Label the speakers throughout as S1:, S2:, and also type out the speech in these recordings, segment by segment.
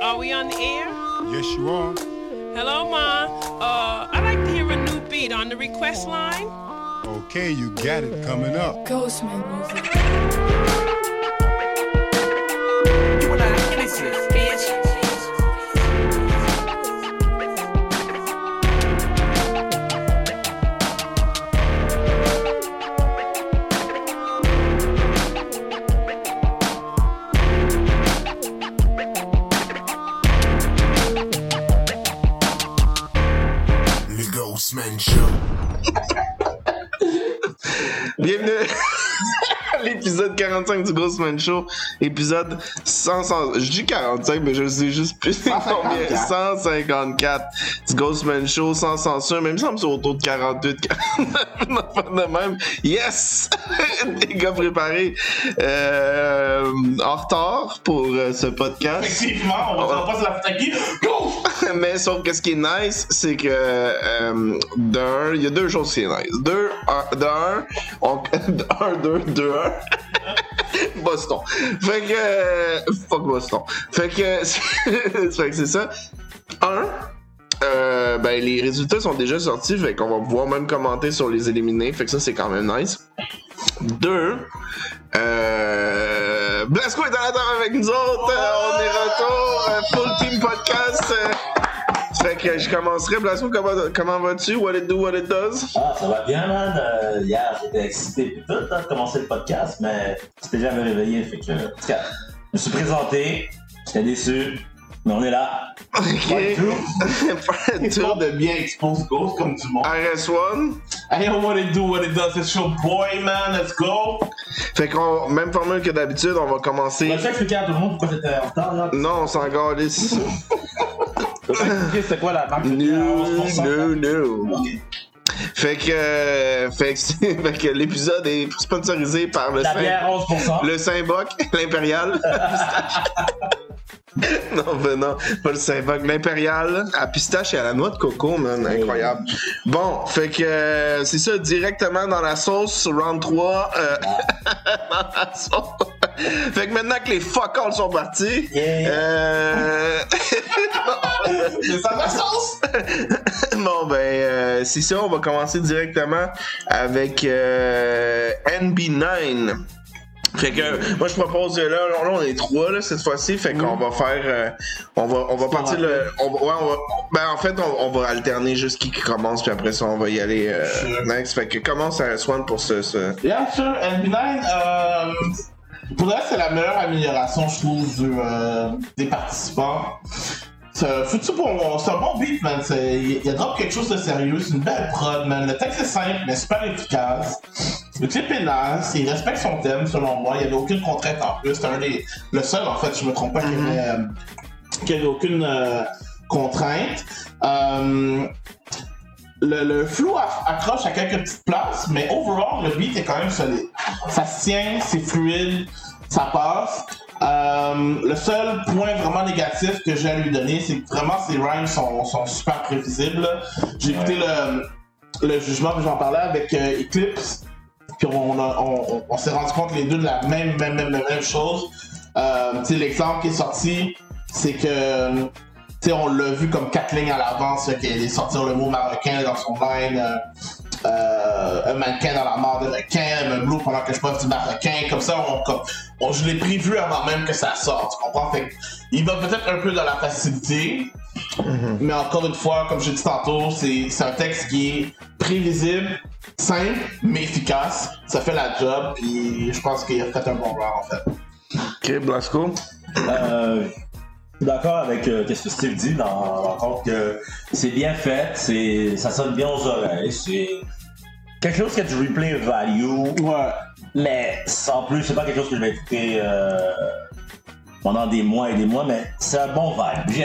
S1: Are we on the air?
S2: Yes, you are.
S1: Hello, Ma. Uh, I'd like to hear a new beat on the request line.
S2: Okay, you got it coming up.
S3: Ghostman music.
S4: Bienvenue à l'épisode 45 du Ghostman Show. Épisode 100, je dis 45, mais je sais juste plus combien? 154 du Ghostman Show, sans censure. Même ça me semble autour de 48, 49, pas de même. Yes! Des gars préparés. Euh, en retard pour euh, ce podcast.
S5: Effectivement, on va pas se la qui. Go!
S4: Mais sauf que ce qui est nice, c'est que euh, d'un, il y a deux choses qui est nice. Deux, un, d'un, on, un, deux, deux, un. Boston. Fait que euh, fuck Boston. Fait que fait que c'est ça. Un. Euh, ben les résultats sont déjà sortis, fait qu'on va pouvoir même commenter sur les éliminés, fait que ça c'est quand même nice. Deux, euh, Blasco est dans la table avec nous autres, on est retour, full team podcast. Fait que je commencerai, Blasco, comment, comment vas-tu? What it do, what it does?
S6: Ah, ça va bien, man. Euh, hier, j'étais excité pis tout hein, de commencer le podcast, mais j'étais jamais réveillé. Fait que, en tout cas, je me suis présenté, j'étais déçu, mais on est là.
S4: Ok.
S5: Histoire
S4: two.
S5: de bien expose Ghost comme du monde.
S4: RS1.
S5: Hey, what it do, what it does, it's your boy, man, let's go!
S4: Fait qu'on, même formule que d'habitude, on va commencer.
S6: Tu vas expliquer à tout le monde pourquoi j'étais en retard, là?
S4: Non, on s'en galisse.
S6: C'était quoi la marque
S4: No,
S6: 11%?
S4: no, no. Fait que, euh, fait que, c'est- l'épisode est sponsorisé par le Saint,
S6: bière 11%.
S4: le Saint-Boc, l'Impérial. non, ben non, pas le Saint-Boc, l'Impérial à pistache et à la noix de coco, man, incroyable. Bon, fait que euh, c'est ça, directement dans la sauce, round 3, euh, dans la sauce. Fait que maintenant que les fuck all sont partis,
S6: Yeah.
S4: euh...
S5: C'est ça la sauce!
S4: bon ben euh, c'est ça, on va commencer directement avec euh, NB9. Fait que moi je propose euh, là, là on est trois là cette fois-ci, fait qu'on va faire euh, on va on va partir le on va, ouais, on va ben en fait on, on va alterner juste qui, qui commence puis après ça on va y aller euh, next. Fait que commence à Swan pour ce, ce...
S5: Bien sûr, NB9, euh, pour le c'est la meilleure amélioration, je trouve, euh, des participants. C'est foutu pour c'est un bon beat, man. Il y a drop quelque chose de sérieux, c'est une belle prod, man. Le texte est simple, mais super efficace. Le clip est nice, il respecte son thème, selon moi. Il n'y avait aucune contrainte en plus. C'était un des, le seul, en fait, je me trompe pas, qui avait, euh, qui avait aucune euh, contrainte. Euh, le, le flou accroche à quelques petites places, mais overall, le beat est quand même solide. Ça se tient, c'est fluide, ça passe. Euh, le seul point vraiment négatif que j'ai à lui donner, c'est que vraiment ses rhymes sont, sont super prévisibles. J'ai écouté le, le jugement, puis j'en parlais avec euh, Eclipse, puis on, on, on- on s'est rendu compte les deux de la même, même, même, même, chose. Euh, l'exemple qui est sorti, c'est que tu sais, on l'a vu comme quatre lignes à l'avance, qu'elle est sortir le mot marocain dans son line. euh, euh, un mannequin dans la mort de requin, un blue pendant que je boive du marocain, comme ça, on, comme, on- je l'ai prévu avant même que ça sorte, tu comprends? Fait que, il va peut-être un peu dans la facilité, mais encore une fois, comme j'ai dit tantôt, c'est c'est un texte qui est prévisible, simple, mais efficace. Ça fait la job, puis je pense qu'il a fait un bon round en fait.
S4: Ok, Blasco?
S6: Euh, je suis d'accord avec euh, ce que Steve dit dans, dans le compte que c'est bien fait, c'est, ça sonne bien aux oreilles, c'est quelque chose qui a du replay value,
S5: Ouais.
S6: mais sans plus, c'est pas quelque chose que je vais écouter euh, pendant des mois et des mois, mais c'est un bon vibe.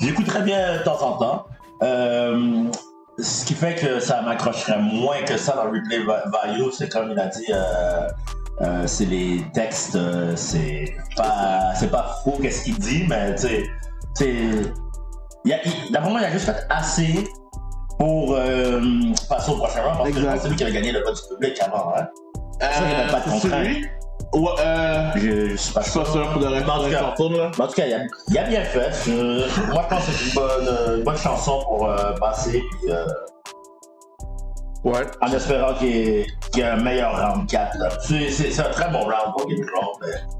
S6: J'écoute très bien de temps en temps. Euh, ce qui fait que ça m'accrocherait moins que ça dans le replay va- value, c'est comme il a dit, euh, c'est les textes, euh, c'est pas, c'est pas faux qu'est-ce qu'il dit, mais tu sais, d'après moi, il a juste fait assez pour euh, passer au prochain round parce que c'est lui qui avait gagné le vote du public avant. Hein? Ça, il y avait pas de
S5: c'est
S6: contrainte.
S5: Ouais, euh.
S6: Je, je suis pas
S5: Je suis
S6: sûr.
S5: pas sûr pour de rester
S6: En tout cas,
S5: qu'on retourne, là.
S6: En tout cas, il a, il a bien fait. Moi, je pense que c'est une bonne, une bonne chanson pour passer. Puis,
S4: Ouais.
S6: en espérant qu'il y, ait- qu'il y ait un meilleur round 4. là. C'est un très bon round pour Game Club,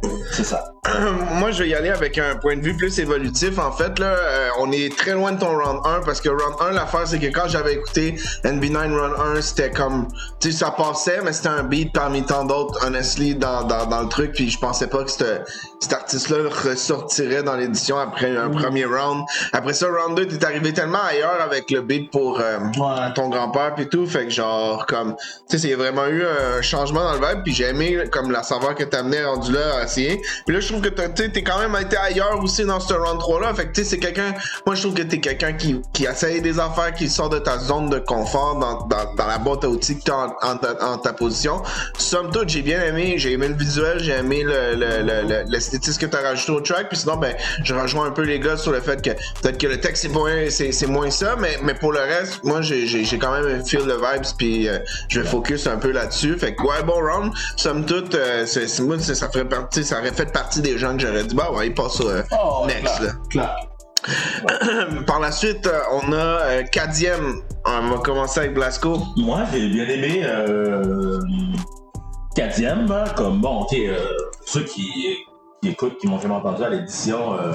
S6: mais c'est ça.
S4: Moi, je vais y aller avec un point de vue plus évolutif. En fait, là, euh, on est très loin de ton round 1 parce que round 1, l'affaire, c'est que quand j'avais écouté NB9 round 1, c'était comme, tu sais, ça passait, mais c'était un beat parmi tant d'autres, honestly, dans, dans, dans le truc. Puis je pensais pas que cet artiste-là ressortirait dans l'édition après un premier round. Après ça, round 2, t'es arrivé tellement ailleurs avec le beat pour euh,
S5: Ouais.
S4: ton grand-père puis tout. Fait que genre, comme, tu sais, il y a vraiment eu un changement dans le vibe. Puis j'ai aimé, comme, la saveur que t'amenais rendu là à essayer. Puis là, je trouve que tu t'es quand même été ailleurs aussi dans ce round 3 là. Fait que tu sais, c'est quelqu'un, moi je trouve que t'es quelqu'un qui, qui essaye des affaires, qui sort de ta zone de confort dans, dans, la boîte à outils que t'as en, en ta, position. Somme toute, j'ai bien aimé, j'ai aimé le visuel, j'ai aimé le, le, le, le- l'esthétisme que rajouté au track. Puis sinon, ben, je rejoins un peu les gars sur le fait que peut-être que le texte c'est moins, moins ça, mais, mais pour le reste, moi j'ai, quand même un feel de vibes, puis euh, je vais focus un peu là-dessus. Fait que ouais, bon round. Somme toute, euh, c'est- ça ferait partie, ça aurait fait partie des gens que j'aurais dit, bah ouais, il passe au euh,
S6: Oh,
S4: next
S6: clair.
S4: là. Par la suite, euh, on a euh, Kadiem. On va commencer avec Blasco.
S6: Moi, j'ai bien aimé euh, Kadiem, hein, comme bon, ok, euh, ceux qui, qui écoutent, qui m'ont jamais entendu à l'édition, euh,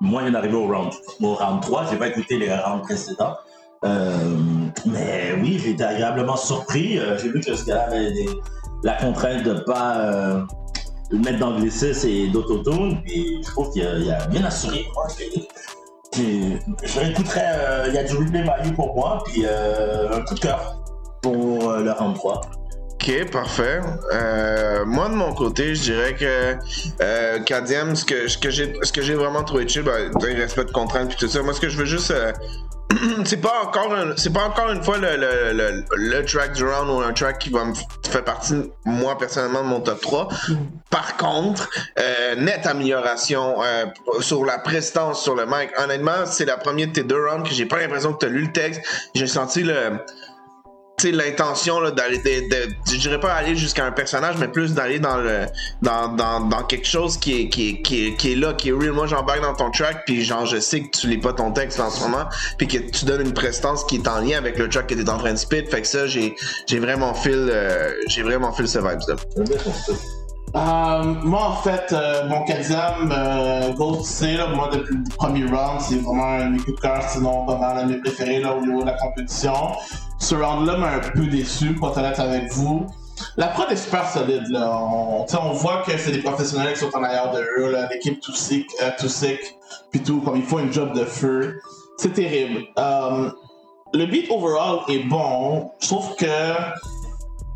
S6: moi, je viens d'arriver au round, au round 3, j'ai pas écouté les rounds précédents. Mais oui, j'ai été agréablement surpris. J'ai vu que ce gars-là avait des- la contrainte de pas le mettre dans le V6 et d'autotune, puis je trouve qu'il il a bien assuré. Je réécouterais, euh, il y a du replay value pour moi, puis euh, un coup de cœur pour euh, le round 3.
S4: Ok, parfait. Euh, moi de mon côté, je dirais que euh, ce que, que j'ai vraiment trouvé chill, ben, il respect de contraintes puis tout ça. Moi, ce que je veux juste c'est pas encore c'est pas encore une fois le, le, le, le track du round ou un track qui va me f- fait partie moi personnellement de mon top 3 par contre euh, nette amélioration euh, sur la prestance sur le mic. Honnêtement c'est la première de tes deux rounds que j'ai pas l'impression que tu as lu le texte. J'ai senti le l'intention d'aller je dirais pas aller jusqu'à un personnage mais plus d'aller dans le dans, dans, quelque chose qui est, qui est, qui est, là qui est real. Moi j'embarque dans ton track puis genre je sais que tu lis pas ton texte en ce moment puis que tu donnes une prestance qui est en lien avec le track que tu es en train de spit. Fait que ça j'ai j'ai vraiment feel euh, j'ai vraiment feel ce vibes là
S5: Euh, moi, en fait, euh, mon Kadiam, euh, Ghost, c'est là, moi, depuis le premier round, c'est vraiment un de mes de sinon mal un de mes préférés là, au niveau de la compétition. Ce round-là m'a un peu déçu, pour être honnête avec vous. La prod est super solide, là. On, voit que c'est des professionnels qui sont en arrière de eux, l'équipe tout sick, euh, tout sick, puis tout, comme il faut une job de feu. C'est terrible. Euh, le beat overall est bon. Trouve que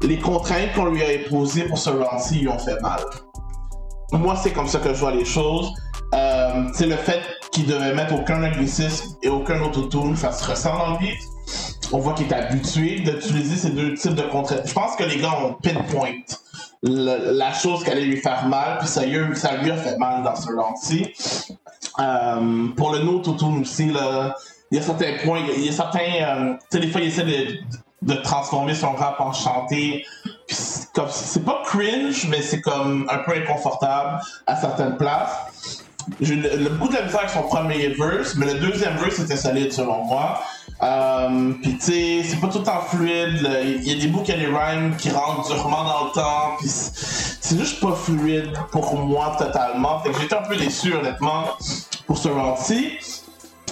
S5: les contraintes qu'on lui a imposées pour ce round-ci lui ont fait mal. Moi, c'est comme ça que je vois les choses. Euh, c'est le fait qu'il devait mettre aucun anglicisme et aucun autotune, ça se ressent dans le beat. On voit qu'il est habitué d'utiliser ces deux types de contraintes. Je pense que les gars ont pinpoint la chose qui allait lui faire mal, puis ça, lui a- fait mal dans ce round-ci. Euh, pour le no autotune aussi, il y a certains points, il y a certains. euh, des fois, il essaie de, transformer son rap en chanté. C'est pas cringe, mais c'est comme un peu inconfortable à certaines places. J'ai eu beaucoup de la misère avec son premier verse, mais le deuxième verse était solide selon moi. Euh, puis tu sais, c'est pas tout le temps fluide. Il y a des bouts, y a des rhymes qui rentrent durement dans le temps. Puis c'est c'est juste pas fluide pour moi totalement. Fait que j'étais un peu déçu honnêtement pour ce round-ci.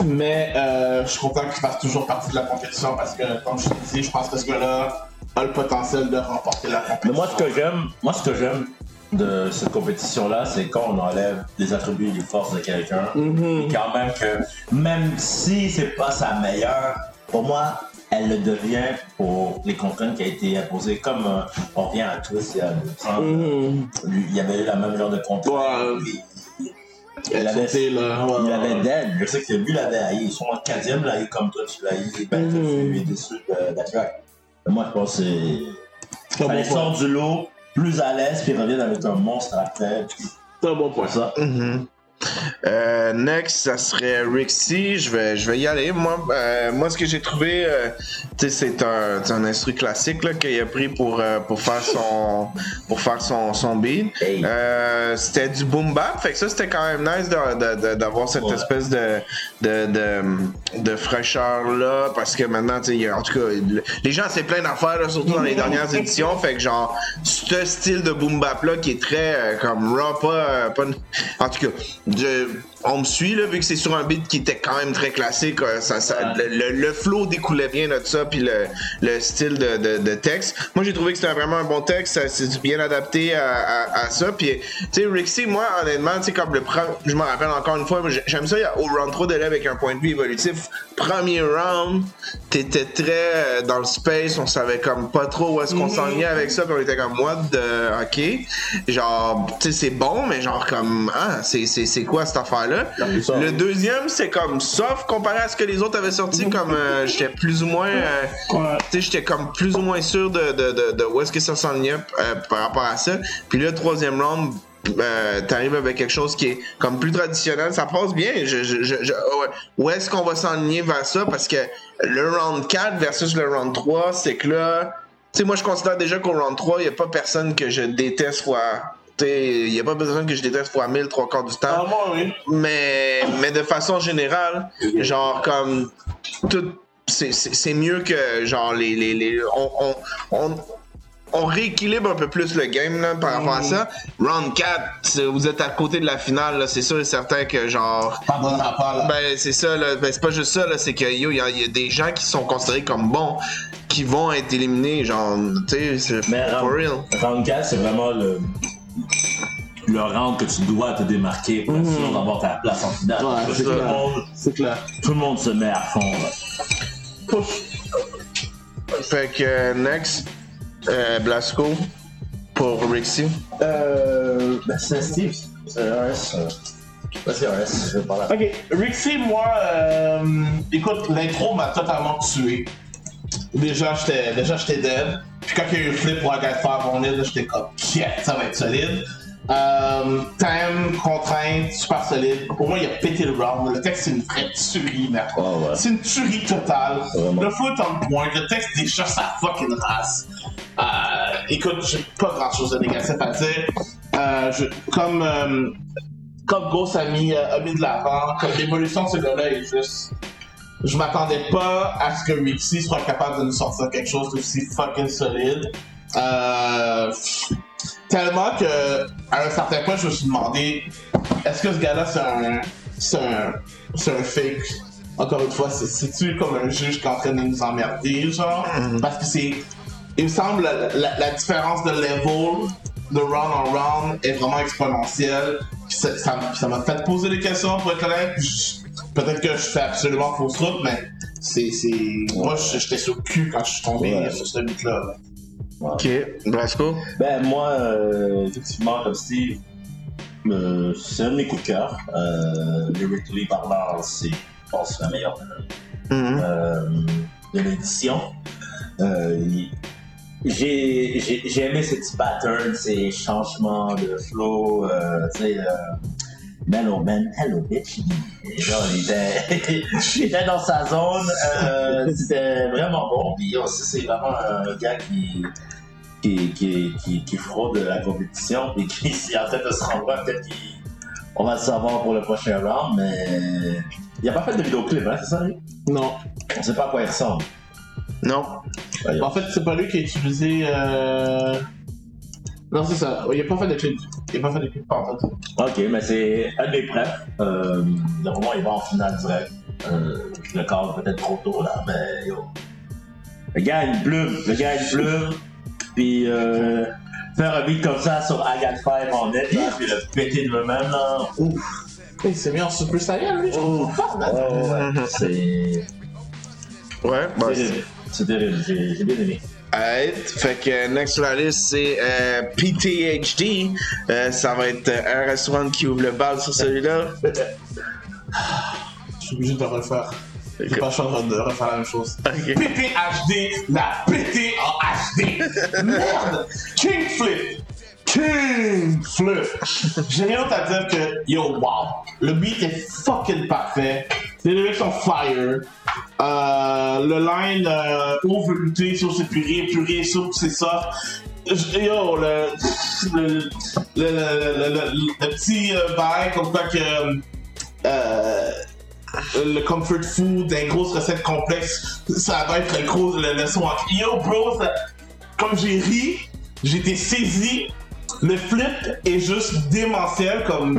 S5: Mais euh, je suis content qu'il fasse toujours partie de la compétition parce que, comme je te dis, je pense que ce gars-là a le potentiel de remporter la compétition.
S6: Mais moi, ce que j'aime, moi, ce que j'aime de cette compétition-là, c'est quand on enlève les attributs et les forces de quelqu'un. Et quand même que, même si c'est pas sa meilleure, pour moi, elle le devient pour les contraintes qui a été imposées. Comme euh, on revient à tous il y a
S5: Mhm.
S6: lui, il y avait eu la même genre de contrainte.
S5: Ouais.
S6: avait, il
S5: ouais,
S6: avait dead. Je sais que lui l'avait haï. Son quatrième l'a haï comme toi, tu l'as haï. Ben,
S5: Mhm.
S6: tu es déçu de la track. Mais Moi, je pense que c'est.
S5: Bon point.
S6: sort du lot, plus à l'aise, puis reviennent avec un monstre après. puis
S5: C'est un bon point.
S6: pour ça.
S4: Mhm. Euh, next, ça serait Rixie. Je vais, je vais y aller. Moi, euh, moi ce que j'ai trouvé, euh, c'est un, un instru classique là, qu'il a pris pour, euh, pour faire son, pour faire son, son beat.
S6: Hey.
S4: Euh, c'était du boom bap. Fait que ça, c'était quand même nice d'avoir cette
S6: Ouais.
S4: espèce de, de, de, de fraîcheur là. Parce que maintenant, tu en tout cas, le- les gens, c'est plein d'affaires, surtout dans les dernières éditions. Fait que genre, ce style de boom bap là qui est très euh, comme raw, pas, euh, pas. En tout cas, je- on me suit là, vu que c'est sur un beat qui était quand même très classique. euh, ça, ça- le, le- le flow découlait bien de ça, puis le, le style de, de, de texte. Moi, j'ai trouvé que c'était vraiment un bon texte. C'est bien adapté à, à, à ça. Puis, tu sais, Rixie, moi, honnêtement, tu sais, comme le je me rappelle encore une fois, j'aime ça. il y a- Au round 3 de là avec un point de vue évolutif. Premier round, t'étais très euh, dans le space. On savait comme pas trop où est-ce qu'on s'enlignait avec ça. Puis on était comme, what de. Ok. Genre, tu sais, c'est bon, mais genre, comme, ah, c'est quoi cette affaire-là? Le deuxième, c'est comme soft comparé à ce que les autres avaient sorti. Comme euh, j'étais plus ou moins. euh, tu sais, j'étais comme plus ou moins sûr de, de, de, de où est-ce que ça s'enlignait euh, par rapport à ça. Puis le troisième round, euh, t'arrives avec quelque chose qui est comme plus traditionnel, ça passe bien. Je, je, je, je- ouais. Où est-ce qu'on va s'enligner vers ça? Parce que le round 4 versus le round 3, c'est que là, tu sais, moi je considère déjà qu'au round 3, il n'y a pas personne que je déteste fois. Il n'y a pas personne que je déteste fois 1000, trois quarts du temps
S5: Ah, oui.
S4: mais mais de façon générale genre comme tout c'est- mieux que genre les les, les on, on, on on rééquilibre un peu plus le game là, par rapport à ça. Round 4, c'est- vous êtes à côté de la finale, c'est sûr et certain que genre.
S5: Pardonnera pas, là.
S4: Ben c'est ça, là. Ben, c'est pas juste ça, c'est que yo, il y, y a des gens qui sont considérés comme bons qui vont être éliminés, genre, tu sais, c'est for
S6: round,
S4: real.
S6: round 4, c'est vraiment le, le round que tu dois te démarquer pour être sûr d'avoir ta place en finale.
S5: Ouais,
S6: tout, le
S5: clair.
S6: monde,
S5: C'est clair.
S6: tout le monde se met à fond. Là.
S4: Fait que euh, next, euh, Blasco pour Rixie.
S6: Euh. Ben, c'est Steve. C'est RS. c'est RS, je vais parler.
S5: Ok, Rixie, moi, euh, écoute, l'intro m'a totalement tué. Déjà, j'étais, déjà, j'étais dead. Puis quand il y a eu le flip pour Agatha faire mon île, là, j'étais comme, yeah, ça va être solide. Euh, thème, contrainte, super solide. Pour moi, il a pété le round. Le texte, c'est une vraie tuerie, mec.
S6: Ouais, ouais.
S5: C'est une tuerie totale.
S6: Vraiment.
S5: Le flow est en point. Le texte déchire sa fucking race. Euh, écoute, j'ai pas grand chose de négatif à dire. Euh, je, comme, euh, comme Ghost a mis, euh, a mis de l'avant, comme l'évolution de ce gars-là est juste. Je m'attendais pas à ce que Rixie soit capable de nous sortir quelque chose d'aussi fucking solide. Euh, tellement que, à un certain point, je me suis demandé est-ce que ce gars-là, c'est un, c'est un, c'est un fake? Encore une fois, c'est- c'est-tu comme un juge qui est en train de nous emmerder, genre? Parce que c'est. Il me semble la, la- la différence de level de round en round est vraiment exponentielle. Ça ça m'a fait poser des questions pour être honnête. Peut-être que je fais absolument fausse route, mais c'est. c'est- Moi, j'étais sur le cul quand je suis tombé
S6: Ouais.
S5: sur ce beat-là.
S4: Ok, Blasco?
S6: Ben, moi, euh, effectivement, comme Steve, euh, c'est un de mes coups de cœur. Euh, lyrically parlant, c'est, je pense, la meilleure
S4: Mhm.
S6: euh, de l'édition. Euh, j'ai, j'ai aimé ces petits patterns, ces changements de flow, euh, tu sais, euh, Mellow Man, hello bitch. Genre, il était, il était dans sa zone, euh, c'était vraiment bon. Puis aussi, c'est vraiment un gars qui, qui, qui, qui, qui fraude la compétition et qui est en train de se rendre peut-être qu'on va le savoir pour le prochain round, mais il a pas fait de vidéoclip, hein, c'est ça, lui?
S5: Non.
S6: On sait pas à quoi il ressemble.
S4: Non.
S5: En fait, c'est pas lui qui a utilisé. Euh... Non, c'est ça. Il a pas fait de clip. Il a pas fait de clip, en fait.
S6: Ok, mais c'est un des prêts. Euh, le moment il va en finale direct. Euh, le cadre peut-être trop tôt là, mais yo. Le gars a une plume, le gars a une plume. Puis euh, faire un beat comme ça sur Agathe 5 en net, là, puis le péter de lui-même là. Ouf.
S5: Il s'est mis en Super Saiyan, lui. Je comprends pas, man.
S6: Ouais, ouais, ouais. C'est.
S4: Ouais, bah,
S6: C'est terrible. C'est terrible, j'ai bien aimé.
S4: Alright, fait que next sur la liste c'est euh, PTHD. Euh, ça va être euh, un restaurant qui ouvre le bal sur celui-là.
S5: Je suis obligé de le refaire. J'ai pas le choix de refaire la même chose. PTHD, la PT en HD. Merde! King Flip! King Flip. J'ai rien d'autre à dire que yo, wow. Le beat est fucking parfait. Les lyrics sont fire. Euh, le line euh, on veut lutter sur c'est puré, puré, soupe, c'est ça. Yo, le, le, le, le, le, le- le petit euh, bail comme quoi que euh, le comfort food, une grosse recette complexe, ça va être le gros le, le Yo, bro, ça- comme j'ai ri, j'ai été saisi. Le flip est juste démentiel. Comme,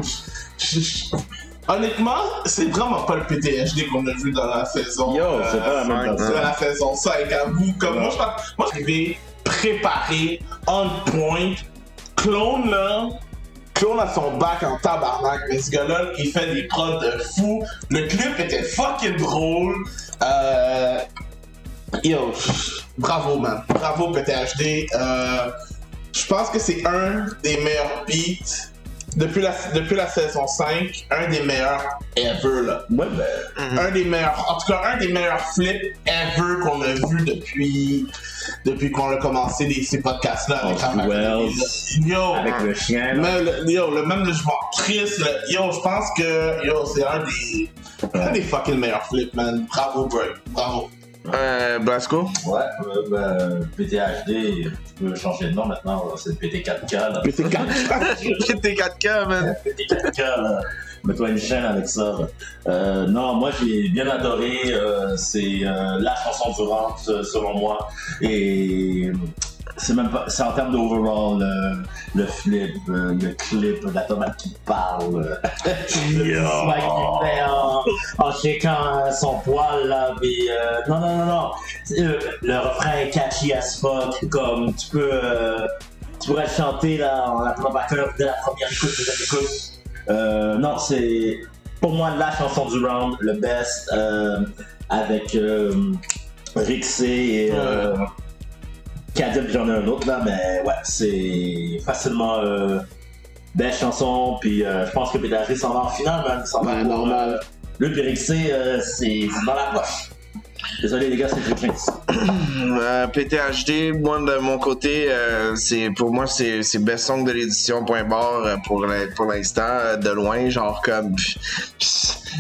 S5: honnêtement, c'est vraiment pas le PTHD qu'on a vu dans la saison.
S6: Yo, c'est pas la même
S5: euh, dans la saison 5. À vous, comme moi, je moi, je vais préparé, on point. Clone là, Clone a son bac en tabarnak, mais ce gars-là, il fait des prods de fou. Le clip était fucking drôle. Euh, Yo, bravo man, bravo PTHD. Euh, je pense que c'est un des meilleurs beats depuis la, depuis la saison 5, un des meilleurs ever là.
S6: Ouais, ben.
S5: Un des meilleurs, en tout cas un des meilleurs flips ever qu'on a vu depuis depuis qu'on a commencé les, ces podcasts là avec
S6: Oh,
S5: Raphaël.
S6: Wells.
S5: Yo,
S6: Avec le chien, là.
S5: mais le, yo, le même le je m'en crisse, le- yo, je pense que yo, c'est un des un des fucking meilleurs flips man. Bravo bro, bravo.
S4: Euh, Blasco?
S6: Ouais, euh, ben, PTHD, tu peux changer de nom maintenant, c'est PT4K, là.
S4: T'es 4K, man.
S6: PT4K, là. Mets-toi une chaîne avec ça. Euh, non, moi j'ai bien adoré. euh, c'est euh, la chanson du euh, selon moi. Et c'est même pas. C'est en termes d'overall, le, le flip, euh, le clip, la tomate qui parle. euh, le smile qu'il fait en, en euh, son poil là. Mais euh, non, non, non, non. Euh, le refrain est catchy as fuck. Comme tu peux. euh, tu pourrais le chanter là en la dès la première écoute, deuxième écoute. Euh, non, c'est pour moi la chanson du round, le best, euh, avec euh, Rixé et euh, Kadim, j'en ai un autre là, mais ouais, c'est facilement euh, belle chanson, puis euh, je pense que Pédagogé s'en va en finale, même. s'en va
S5: Ouais,
S6: pour,
S5: normal.
S6: euh, Lui, puis Rixé, euh, c'est dans la poche. Désolé les gars, c'est le jinx.
S4: Euh, PTHD, moi de mon côté, euh, c'est pour moi c'est c'est best song de l'édition point barre pour pour l'instant de loin genre comme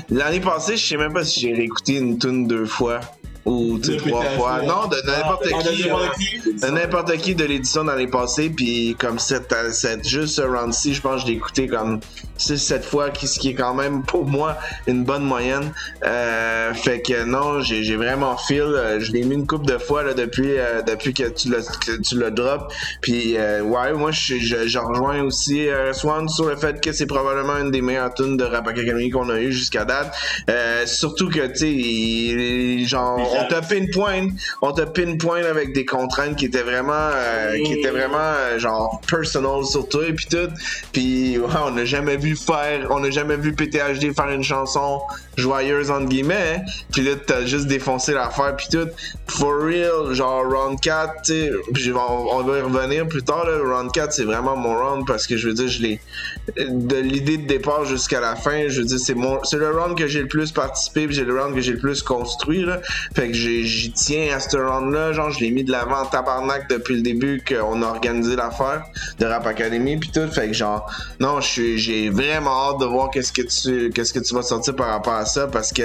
S4: l'année passée je sais même pas si j'ai réécouté une tune deux fois ou
S5: De
S4: trois fois. non de, de n'importe
S5: Ah, de
S4: qui
S5: n'importe
S4: euh,
S5: qui.
S4: de n'importe qui de l'édition dans les passés puis comme cette, cette juste ce round-ci je pense que je l'ai écouté comme 6-7 fois ce qui est quand même pour moi une bonne moyenne. Euh, fait que non j'ai vraiment feel euh, je l'ai mis une couple de fois là, depuis euh, depuis que tu l'as que tu le drop. Puis euh, ouais moi je, je, je rejoins aussi euh, Swan sur le fait que c'est probablement une des meilleures tunes de Rap Academy qu'on a eu jusqu'à date. Euh, surtout que tu sais genre on t'a pinpoint. On t'a pinpoint avec des contraintes qui étaient vraiment euh, qui étaient vraiment euh, genre personal sur toi et puis tout. Puis ouais, on n'a jamais vu faire on n'a jamais vu PTHD faire une chanson joyeuse entre guillemets hein. puis là t'as juste défoncé l'affaire puis tout. For real genre round 4 tu sais. Puis on, on va y revenir plus tard là. Round 4 c'est vraiment mon round parce que je veux dire je l'ai de l'idée de départ jusqu'à la fin je veux dire c'est mon c'est le round que j'ai le plus participé j'ai le round que j'ai le plus construit là. Fait que j'ai- j'y tiens à ce round là genre je l'ai mis de l'avant en tabarnak depuis le début qu'on a organisé l'affaire de Rap Academy puis tout. Fait que genre non j'ai vraiment hâte de voir qu'est-ce que tu qu'est-ce que tu vas sortir par rapport à ça parce que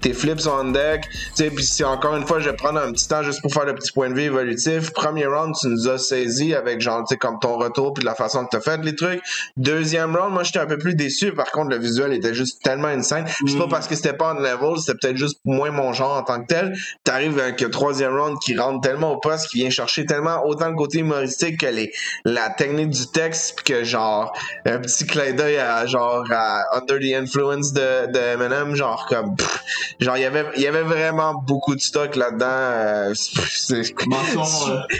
S4: tes flips sont on deck. Tu sais puis si encore une fois je vais prendre un petit temps juste pour faire le petit point de vue évolutif. Premier round tu nous as saisi avec genre tu sais comme ton retour puis la façon que t'as fait les trucs. Deuxième round moi j'étais un peu plus déçu. Par contre le visuel était juste tellement insane. C'est pas parce que c'était pas on level c'était peut-être juste moins mon genre en tant que tel t'arrives avec le troisième round qui rentre tellement au poste qui vient chercher tellement autant le côté humoristique que les la technique du texte puis que genre un petit clin d'œil à genre à Under the Influence de, de Eminem genre comme pff, genre il y avait il y avait vraiment beaucoup de stock là-dedans euh,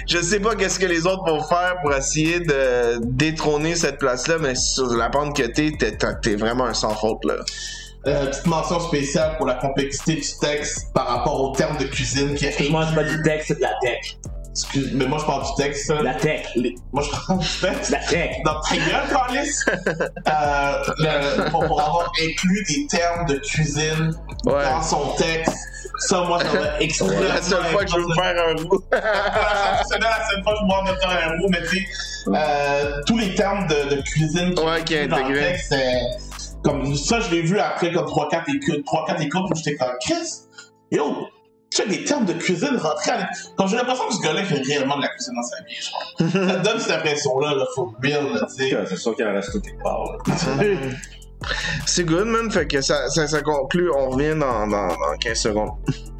S4: je sais pas qu'est-ce que les autres vont faire pour essayer de détrôner cette place-là mais sur la pente que t'es t'es, t'es- t'es vraiment un sans faute là
S5: euh, petite mention spéciale pour la complexité du texte par rapport au terme de cuisine qui est
S6: Moi, c'est pas du texte, c'est de la tech.
S5: Excuse, mais moi je parle du texte. ça.
S6: La tech.
S5: Les- Moi je parle du texte.
S6: La tech.
S5: Dans ta gueule, Carlis! euh, pour, avoir inclus des termes de cuisine
S4: Ouais.
S5: dans son texte. Ça, moi, ça m'a extrêmement
S4: la seule fois que je veux me faire un roux
S5: c'est la seule fois que je vais me faire un mot, mais tu sais, euh, tous les termes de, de cuisine qui
S4: Ouais, est
S5: dans le texte, c'est comme ça, je l'ai vu après comme 3-4 écoutes, 3-4 écoutes où j'étais comme Chris, yo, tu as des termes de cuisine rentrés à Comme j'ai l'impression que ce gars-là fait réellement de la cuisine dans sa vie, genre. ça te donne cette impression-là, là, faut real, là, tu sais.
S6: C'est sûr qu'il en reste tout quelque part. là.
S4: C'est good, man. Fait que ça, ça, ça conclut. On revient dans, dans, dans 15 secondes.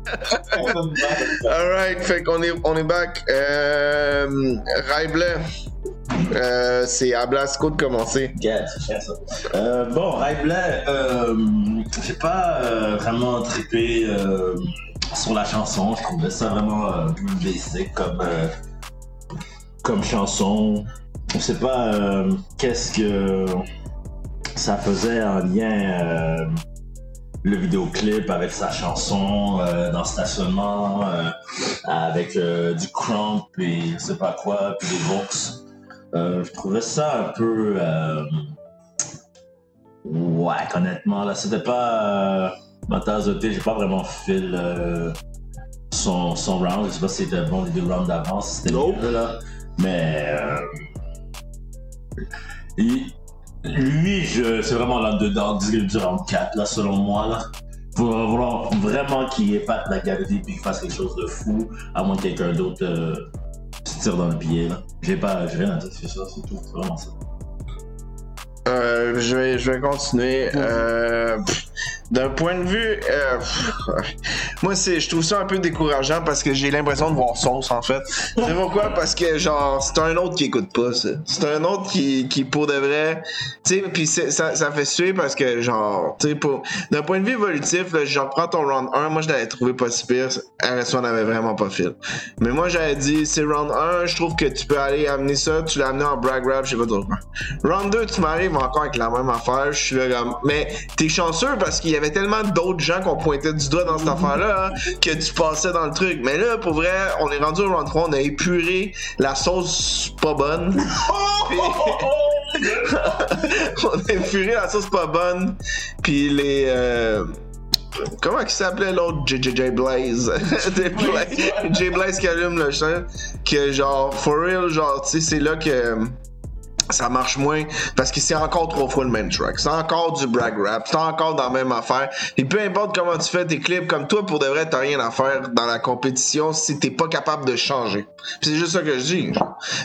S4: Alright, fait qu'on est, on est back. Euh. Euh, c'est à Blasco de commencer.
S6: Ça. Euh, bon, Blanc, euh, j'ai pas vraiment trippé sur la chanson. Je trouvais ça vraiment basic comme, comme chanson. Je sais pas qu'est-ce que ça faisait en lien le vidéoclip avec sa chanson dans le stationnement avec du crump et je sais pas quoi puis des vox. Euh, je trouvais ça un peu euh, ouais honnêtement là c'était pas euh, ma tasse de thé j'ai pas vraiment fil euh, son, son round je sais pas si c'était bon les deux rounds d'avant si c'était
S4: Nope.
S6: mieux, là mais euh, il- lui, je, c'est vraiment l'underdog du, du round 4, là, selon moi, là. Faut vouloir vraiment qu'il épate la galerie puis qu'il fasse quelque chose de fou, à moins que quelqu'un d'autre tire dans le pied, là. J'ai pas, j'ai rien à dire sur ça, c'est tout, c'est vraiment ça.
S4: Euh, je, vais, je vais continuer. Euh, pff, D'un point de vue, euh, moi c'est, je trouve ça un peu décourageant parce que j'ai l'impression de voir sauce en fait. C'est pourquoi? Parce que genre c'est un autre qui écoute pas ça. C'est un autre qui, qui pour de vrai, tu sais, puis ça, ça fait suer parce que genre, tu sais, pour d'un point de vue évolutif, genre prends ton round 1, moi je l'avais trouvé pas si pire. RS1 n'avait vraiment pas fil. Mais moi j'avais dit c'est round 1, je trouve que tu peux aller amener ça, tu l'as amené en brag rap, je sais pas trop. Round 2, tu m'arrives encore avec la même affaire. Je suis là comme. Mais t'es chanceux parce qu'il y avait tellement d'autres gens qu'on pointait du doigt dans cette affaire-là hein, que tu passais dans le truc. Mais là, pour vrai, on est rendu au round 3, on a épuré la sauce pas bonne. Puis- on a épuré la sauce pas bonne. Puis les. euh, Comment il s'appelait l'autre? JJJ Blaze? J Blaze qui allume le champ. Que genre, for real, genre, tu sais, c'est là que ça marche moins parce que c'est encore trois fois le même track. C'est encore du brag rap. C'est encore dans la même affaire. Et peu importe comment tu fais tes clips, comme toi, pour de vrai, t'as rien à faire dans la compétition si t'es pas capable de changer. C'est juste ça que je dis.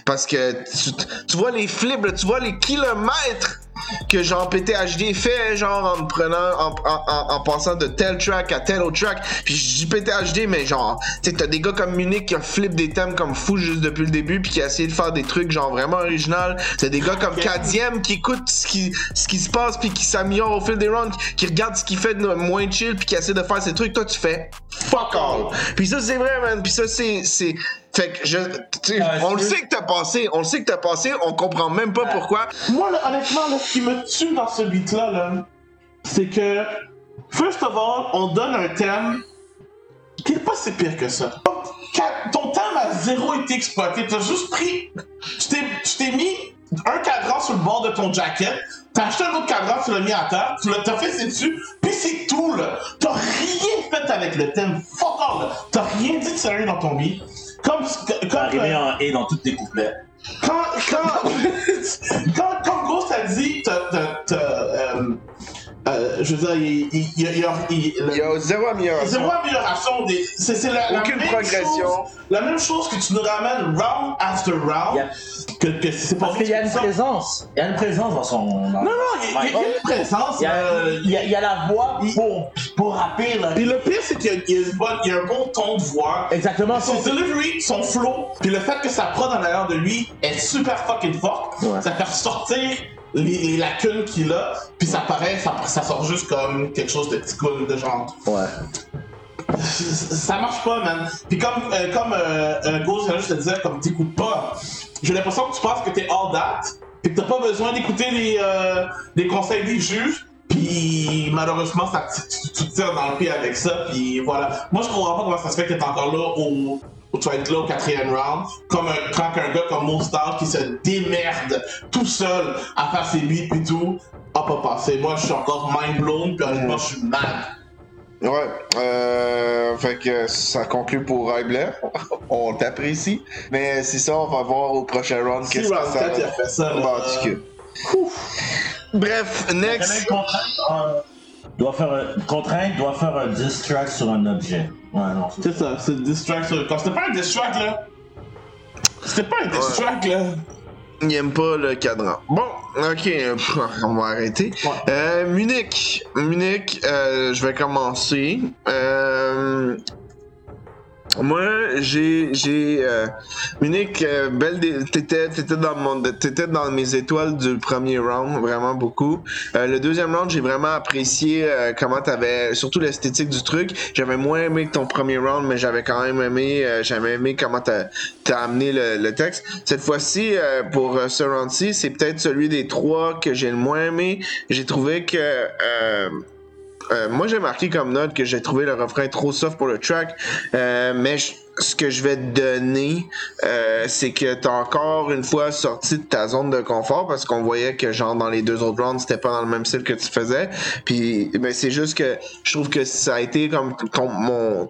S4: Parce que tu, tu vois les flips, tu vois les kilomètres que genre PTHD fait genre en me prenant en, en, en- en passant de tel track à tel autre track. Puis je dis PTHD mais genre tu t'as des gars comme Munich qui ont flip des thèmes comme fou juste depuis le début puis qui a essayé de faire des trucs genre vraiment original. T'as des gars comme Kadiem qui écoutent ce qui ce qui se passe puis qui s'améliore au fil des rounds qui, qui regardent ce qu'il fait de moins chill puis qui essaie de faire ces trucs. Toi tu fais fuck all. Puis ça c'est vrai man. Puis ça c'est c'est fait que je tu sais,
S6: Ah,
S4: on le sait que t'as passé on le sait que t'as passé on comprend même pas pourquoi
S5: Moi, là, honnêtement, là, ce qui me tue dans ce beat-là, là, c'est que, first of all, on donne un thème qui est pas si pire que ça. Ton thème a zéro été exploité. T'as juste pris. Tu t'es- tu t'es mis un cadran sur le bord de ton jacket. T'as acheté un autre cadran, tu l'as mis à terre, tu l'as fait dessus, puis c'est tout, là. T'as rien fait avec le thème. Fuck all, là. T'as rien dit de sérieux dans ton beat. Comme, comme,
S6: Arrivé en et dans tous tes couplets.
S5: quand, quand, quand, quand Ghost a dit, t'as, euh, je veux dire, il, il, il, il, il-
S4: il y a zéro amélioration
S5: zéro amélioration des, c'est, c'est la, la
S4: Aucune
S5: même
S4: progression.
S5: chose, la même chose que tu nous ramènes round after round, que, que c'est pas
S6: Parce qu'il y a une
S5: ça.
S6: présence. Il y a une présence dans son.
S5: Non, non, il y, a- il y a une présence.
S6: Il y a,
S5: euh,
S6: il y a, il y a la voix pour, pour rapper, là.
S5: Puis le pire, c'est qu'il y a, il y a une bonne- il y a un bon ton de voix.
S6: Exactement.
S5: Son delivery, son flow, puis le fait que sa prod en arrière de lui est super fucking forte,
S6: Ouais.
S5: ça fait ressortir les, les lacunes qu'il a, puis ça paraît, ça, ça sort juste comme quelque chose de petit cool, de genre.
S6: Ouais.
S5: Ça marche pas, man. Puis comme, euh, comme euh, euh, Ghost vient juste de dire, comme t'écoutes pas, j'ai l'impression que tu penses que t'es all that, puis que t'as pas besoin d'écouter les, euh, les conseils des juges. Puis malheureusement, ça, tu, tu- tu te tires dans le pied avec ça. Puis voilà. Moi, je comprends pas comment ça se fait que t'es encore là au, au tu vas être là au quatrième round. Comme un, quand un gars comme Monstar qui se démerde tout seul à faire ses beats puis tout, a pas passé. Moi, je suis encore mind blown. Puis honnêtement, je suis mad.
S4: Ouais, euh, fait que ça conclut pour Raibler. on t'apprécie. Mais c'est ça, on va voir au prochain round
S5: Si
S4: qu'est-ce que ça
S5: 4 il a fait ça.
S4: Bref, next.
S6: Doit faire un, contrainte doit faire un diss track sur un objet. Ouais, non, c'est
S5: ça, c'est distract sur le corps. C'était pas un distract là. C'était pas un distract là.
S4: Il aime pas le cadran. Bon, ok, euh, pff, on va arrêter.
S5: Ouais.
S4: Euh, Munich. Munich, euh, je vais commencer. Euh, moi, j'ai, j'ai, euh, Munich, euh, belle, dé- t'étais, t'étais dans mon, t'étais dans mes étoiles du premier round, vraiment beaucoup. Euh, le deuxième round, j'ai vraiment apprécié euh, comment t'avais, surtout l'esthétique du truc. J'avais moins aimé que ton premier round, mais j'avais quand même aimé, euh, j'avais aimé comment t'as, t'as amené le, le texte. Cette fois-ci, euh, pour ce round-ci, c'est peut-être celui des trois que j'ai le moins aimé. J'ai trouvé que euh, moi, j'ai marqué comme note que j'ai trouvé le refrain trop soft pour le track, euh, mais je- ce que je vais te donner, euh, c'est que t'as encore une fois sorti de ta zone de confort parce qu'on voyait que genre dans les deux autres rounds, c'était pas dans le même style que tu faisais. Puis, ben, c'est juste que je trouve que ça a été comme ton, mon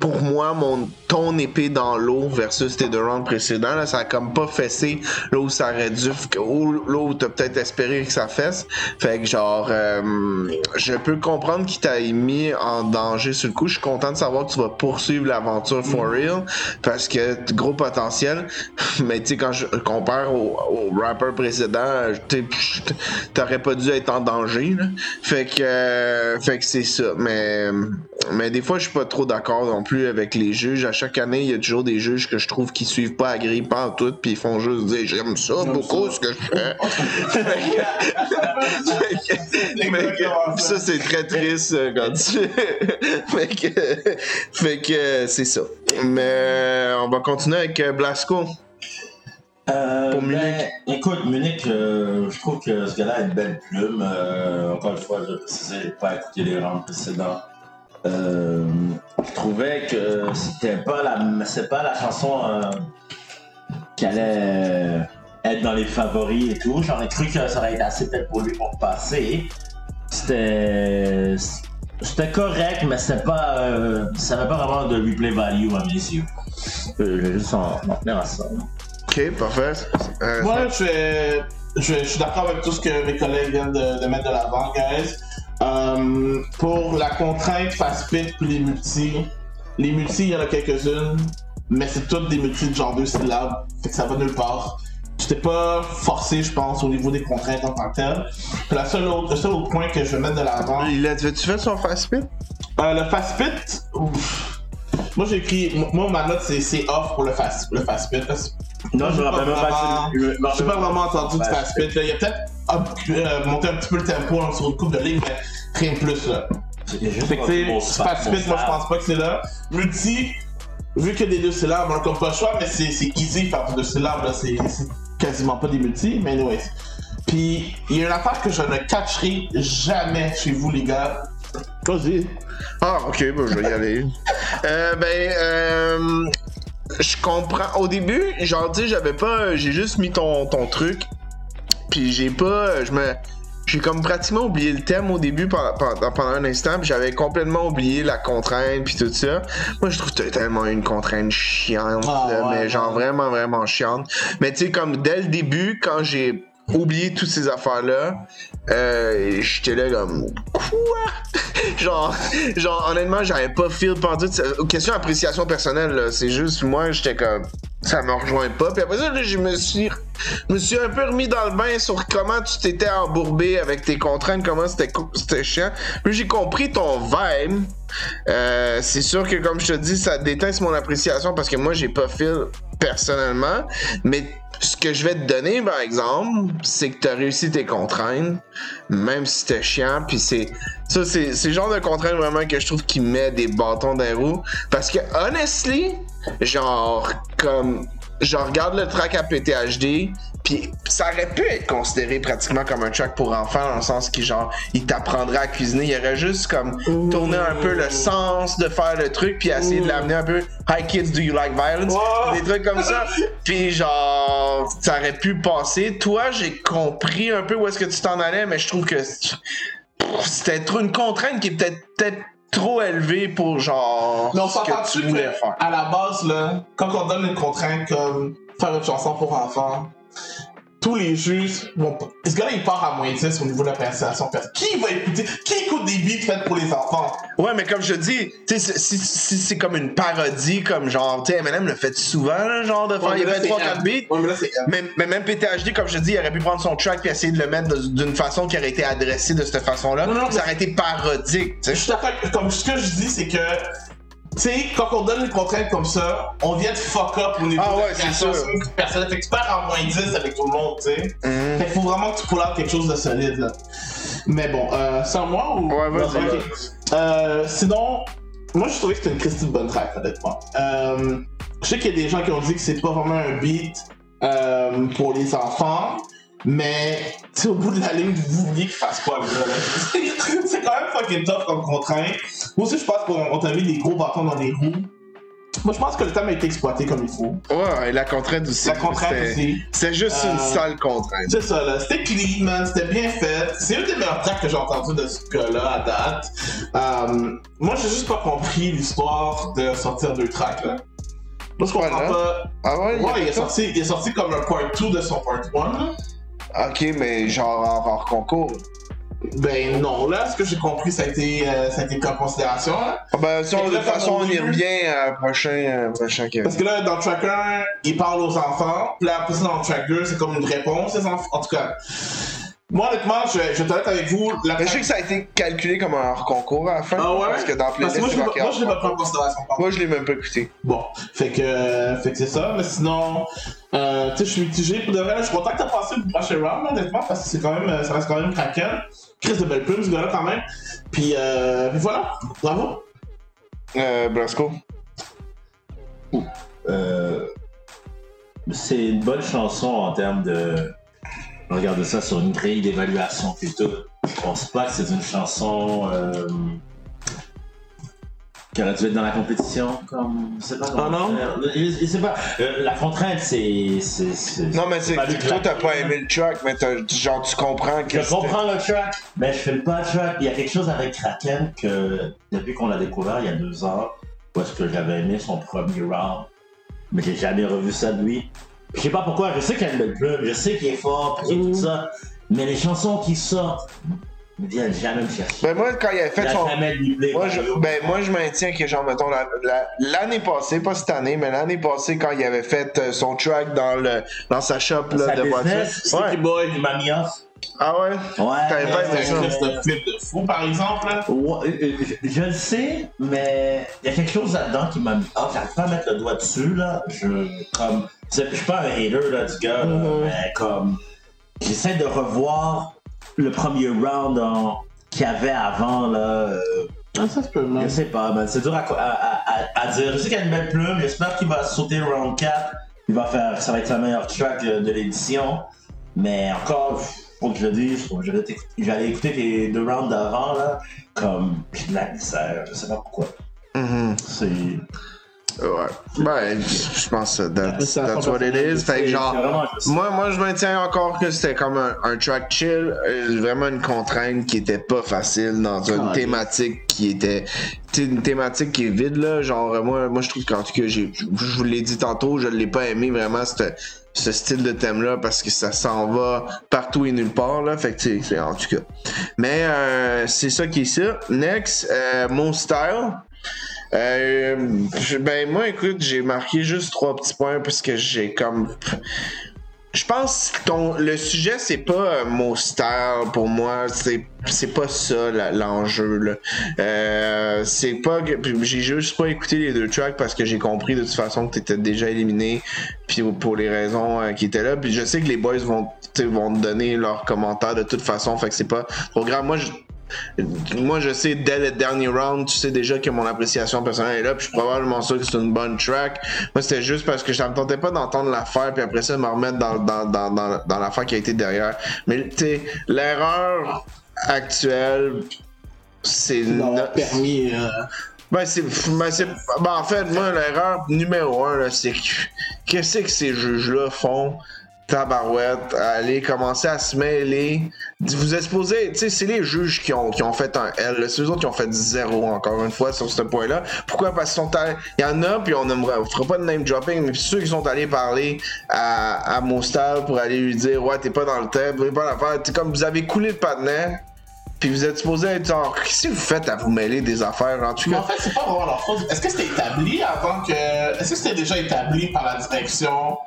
S4: pour moi, mon ton épée dans l'eau versus tes deux rounds précédents, là, ça a comme pas fessé là où ça aurait dû, là où t'as peut-être espéré que ça fesse. Fait que genre, euh, je peux comprendre qu'il t'a mis en danger sur le coup. Je suis content de savoir que tu vas poursuivre l'aventure for real parce que gros potentiel. Mais tu sais, quand je compare au, au rapper précédent, t'aurais pas dû être en danger. Là. Fait que, euh, fait que c'est ça. Mais, mais des fois, je suis pas trop d'accord non plus avec les juges. À chaque année, il y a toujours des juges que je trouve qui suivent pas à grille, pas en tout, puis ils font juste dire j'aime ça beaucoup ce que je fais. Ça, c'est très triste quand tu. fait que, fait que c'est ça. Mais on va continuer avec euh, Blasco.
S6: Euh,
S4: Pour
S6: ben,
S4: Munich.
S6: écoute, Munich, euh, je trouve que ce gars-là a une belle plume. Euh, encore une fois, je précisais, j'ai pas écouté les rounds précédents. Euh, je trouvais que c'était pas la, c'est pas la chanson euh, qui allait euh, être dans les favoris et tout. J'aurais cru que ça aurait été assez peut-être pour lui pour passer. C'était, c'était correct, mais c'était pas, euh, ça n'avait pas vraiment de replay value à mes yeux. Je vais juste en, en tenir à ça.
S4: Ok, parfait. Euh,
S5: Moi, je, vais- je, je suis d'accord avec tout ce que mes collègues viennent de, de mettre de l'avant, guys. Euh, pour la contrainte fast pit puis les multis, les multis, il y en a quelques-unes, mais c'est toutes des multis de genre deux syllabes, fait que ça va nulle part. Tu t'es pas forcé, je pense, au niveau des contraintes en tant que tel. Puis la seule autre, le seul autre point que je vais mettre de l'avant,
S4: Il a, tu fait son fast pit?
S5: euh, le fast pit, ouf. moi j'ai écrit, moi ma note c'est c'est off pour le fast, le fast pit.
S6: Non, je me rappelle même pas.
S5: vraiment-
S6: je
S5: pas vraiment entendu de
S6: Ouais,
S5: fast pit. là. Il a peut-être up- euh, monté un petit peu le tempo hein, sur une coupe de ligne, mais rien de plus là. Fait que pit, moi je pense pas que c'est là. Multi, vu que les deux syllabes, on a comme pas le choix, mais c'est c'est easy faire deux syllabes, là. C'est quasiment pas des multi, mais anyways. Puis, il y a une affaire que je ne catcherai jamais chez vous, les gars. Vas-y.
S4: Ah, ok, ben, je vais y aller. euh, ben, euh, je comprends. Au début, genre, tu sais, j'avais pas. J'ai juste mis ton, ton truc. Puis j'ai pas. Je me. J'ai comme pratiquement oublié le thème au début pendant, pendant, pendant un instant, puis j'avais complètement oublié la contrainte puis tout ça. Moi, je trouve que tellement une contrainte chiante,
S5: Ah,
S4: là,
S5: ouais,
S4: mais genre
S5: ouais.
S4: vraiment, vraiment chiante. Mais tu sais, comme dès le début, quand j'ai oublié toutes ces affaires-là, euh, j'étais là comme quoi? genre, genre honnêtement, j'avais pas feel pendu. Question appréciation personnelle, là, c'est juste moi, j'étais comme ça me rejoint pas. Puis après ça, là, je me suis, je me suis un peu remis dans le bain sur comment tu t'étais embourbé avec tes contraintes, comment c'était, c'était chiant. Puis j'ai compris ton vibe. Euh, c'est sûr que comme je te dis, ça déteint sur mon appréciation parce que moi j'ai pas feel personnellement, mais ce que je vais te donner par exemple, c'est que tu as réussi tes contraintes, même si c'était chiant, puis c'est ça c'est le genre de contrainte vraiment que je trouve qui met des bâtons dans les roues parce que honestly, genre comme je regarde le track à PTHD, puis ça aurait pu être considéré pratiquement comme un track pour enfants dans le sens qui genre il t'apprendrait à cuisiner, il aurait juste comme tourné un peu le sens de faire le truc puis essayer de l'amener un peu Hi kids, do you like violence? Des trucs comme ça. Puis genre ça aurait pu passer. Toi, j'ai compris un peu où est-ce que tu t'en allais, mais je trouve que c'était trop une contrainte qui est peut-être peut-être trop élevé pour genre
S5: Mais on
S4: ce que tu voulais faire.
S5: à la base, là, quand on donne une contrainte comme faire une chanson pour enfants, tous les juges vont pas. Ce gars-là, il part à moins 10 au niveau de la prononciation. Qui va écouter? Qui écoute des beats faits pour les enfants?
S4: Ouais, mais comme je dis, si, si c'est comme une parodie, comme genre, tu sais, Eminem le fait souvent, là, genre, de faire,
S5: Ouais, là,
S4: fait
S5: c'est
S4: 3
S5: M.
S4: 4 beats.
S5: Ouais, mais là.
S4: Mais, mais même PTHD, comme je dis, il aurait pu prendre son track et essayer de le mettre d'une façon qui aurait été adressée de cette façon-là.
S5: Non, non,
S4: ça aurait été parodique, tu
S5: Je suis d'accord. Comme ce que je dis, c'est que. Tu sais, quand on donne une contrainte comme ça, on vient de fuck up au niveau
S4: Ah
S5: de
S4: ouais,
S5: la personnelle. Fait que tu perds en moins 10 avec tout le monde, tu sais.
S4: Mhm.
S5: Fait qu'il faut vraiment que tu pull out quelque chose de solide, là. Mais bon, euh, c'est à moi ou?
S4: Ouais, vas-y.
S5: Euh, sinon, moi, je trouvais que c'était une Christie de bonne track, honnêtement. Euh, je sais qu'il y a des gens qui ont dit que c'est pas vraiment un beat euh, pour les enfants, mais tu au bout de la ligne, vous vouliez qu'il fasse quoi, le gars, c'est quand même fucking tough comme contrainte. Moi aussi, je pense qu'on t'a mis des gros bâtons dans les roues. Moi, je pense que le thème a été exploité comme il faut.
S4: Ouais, et la contrainte aussi.
S5: La contrainte aussi.
S4: C'est juste
S5: Euh,
S4: une sale contrainte.
S5: C'est ça, là. C'était clean, man. C'était bien fait. C'est une des meilleures tracks que j'ai entendu de ce gars-là à date. Euh, moi, j'ai juste pas compris l'histoire de sortir deux tracks, là. Moi, je comprends
S4: Voilà.
S5: pas.
S4: Ah ouais,
S5: Ouais, il est, sorti, il est sorti comme un part 2 de son part 1, là.
S4: Ok, mais genre en hors concours.
S5: Ben non, là, ce que j'ai compris, ça a été, euh, ça a été pris en considération.
S4: Ah ben, si on- de toute façon,
S5: comme
S4: on y revient à prochain, euh, prochain.
S5: Parce que là, dans track 1, il parle aux enfants. Puis là, après ça, dans track 2, c'est comme une réponse aux enfants. En tout cas, moi, honnêtement, je, je vais être honnête avec vous. La
S4: Mais je sais que ça a été calculé comme un hors concours à la fin.
S5: Ah ouais?
S4: Parce que dans Playlist,
S5: moi, je l'ai moi, je l'ai pas pris en considération.
S4: Moi, je l'ai même pas écouté.
S5: Bon, fait que, euh, fait que c'est ça, mais sinon, euh, tu sais, je suis mitigé. Pour de vrai, je suis content que t'as passé le prochain round, honnêtement, parce que c'est quand même, euh, ça reste quand même craquant. Chris de belle plume, ce gars-là, quand même. Puis, euh, puis voilà, bravo.
S4: Euh, Blasco.
S6: Euh, c'est une bonne chanson en termes de. Regarde ça sur une grille d'évaluation tout. Je pense pas que c'est une chanson euh, qui aurait dû être dans la compétition. Comme, je sais pas comment
S5: Ah non?
S6: faire. Je, je sais pas. Euh, la contrainte, c'est.
S4: Non, mais c'est
S6: lui
S4: toi, t'as pas aimé le track, mais genre, tu comprends que.
S6: Je comprends le track, mais je fais pas le track. Il y a quelque chose avec Kraken que depuis qu'on l'a découvert il y a deux ans, où est-ce que j'avais aimé son premier round, mais j'ai jamais revu ça de lui. Je sais pas pourquoi, je sais qu'il a une belle plume, je sais qu'il est fort, pis tout ça, mais les chansons qui sortent ne viennent jamais me chercher.
S4: Ben, moi, quand il a
S6: Il
S4: fait
S6: a
S4: son. Moi je, ben, moi, je maintiens que, genre, mettons, la- la- l'année passée, pas cette année, mais l'année passée, quand il avait fait euh, son track dans, le, dans sa shop là,
S6: Sa
S4: de voiture.
S6: business,
S5: Sticky
S4: Ouais.
S5: Boy,
S6: Il m'a mis off.
S4: Ah ouais?
S6: Ouais.
S4: T'avais pas aimé
S5: c'est
S4: ça?
S5: un Chris de flip de fou, par exemple, là.
S6: Ouais, euh, je, je le sais, mais il y a quelque chose là-dedans qui m'a mis off. J'arrive pas à mettre le doigt dessus, là. Je, comme, c'est- je suis pas un hater, là, du gars, là,
S5: Mhm.
S6: mais comme, j'essaie de revoir le premier round en- qu'il y avait avant, là. euh,
S5: Ah, ça se peut,
S6: je sais pas, man, c'est dur à, à, à- à dire. Je sais qu'il y a une belle plume, j'espère qu'il va sauter le round 4. Il va faire, ça va être sa meilleure track de, de l'édition. Mais encore, faut que je le dise, j'allais écouter les deux rounds d'avant, là, comme, j'ai de la misère, je sais pas pourquoi.
S4: Mhm.
S6: C'est.
S4: Ouais. Ben, je pense que that's, that's what it is. Fait que,
S6: c'est
S4: genre. Moi, moi, je maintiens encore que c'était comme un, un track chill, euh, vraiment une contrainte qui était pas facile dans une
S6: Ah,
S4: thématique qui était, une thématique qui est vide là. Genre, euh, moi, moi, je trouve qu'en tout cas, je vous l'ai dit tantôt, je l'ai pas aimé vraiment ce, ce style de thème là parce que ça s'en va partout et nulle part là. Fait que tu sais, c'est- en tout cas. Mais euh, c'est ça qui est ça. Next, euh, mon style. Euh, ben moi écoute j'ai marqué juste trois petits points parce que j'ai comme je pense que ton le sujet c'est pas euh, mon style pour moi c'est c'est pas ça l'enjeu euh, c'est pas j'ai juste pas écouté les deux tracks parce que j'ai compris de toute façon que t'étais déjà éliminé puis pour les raisons euh, qui étaient là. Puis je sais que les boys vont vont te donner leurs commentaires de toute façon fait que c'est pas trop grave. Moi je moi, je sais, dès le dernier round, tu sais déjà que mon appréciation personnelle est là, puis je suis probablement sûr que c'est une bonne track. Moi, c'était juste parce que ça me tentais pas d'entendre l'affaire, puis après ça, me remettre dans, dans, dans, dans, dans l'affaire qui a été derrière. Mais, tu sais, l'erreur actuelle, c'est...
S5: Non,
S4: no-
S5: permis. euh,
S4: ben, c'est, ben, c'est, ben, en fait, moi, l'erreur numéro un, c'est que, qu'est-ce que ces juges-là font? Tabarouette, aller commencer à se mêler. Vous êtes supposé, tu sais, c'est les juges qui ont, qui ont fait un L. C'est eux autres qui ont fait zéro, encore une fois, sur ce point-là. Pourquoi? Parce qu'ils sont allés. Il y en a, puis on ne fera pas de name dropping, mais ceux qui sont allés parler à, à Mostal pour aller lui dire, ouais, t'es pas dans le thème, t'es pas l'affaire. C'est comme vous avez coulé le patinet. Puis vous êtes supposé être genre, qu'est-ce que vous faites à vous mêler des affaires en tout
S5: Mais
S4: cas?
S5: en fait, c'est pas vraiment leur faute. Est-ce que c'était établi avant que. Est-ce que c'était déjà établi par la direction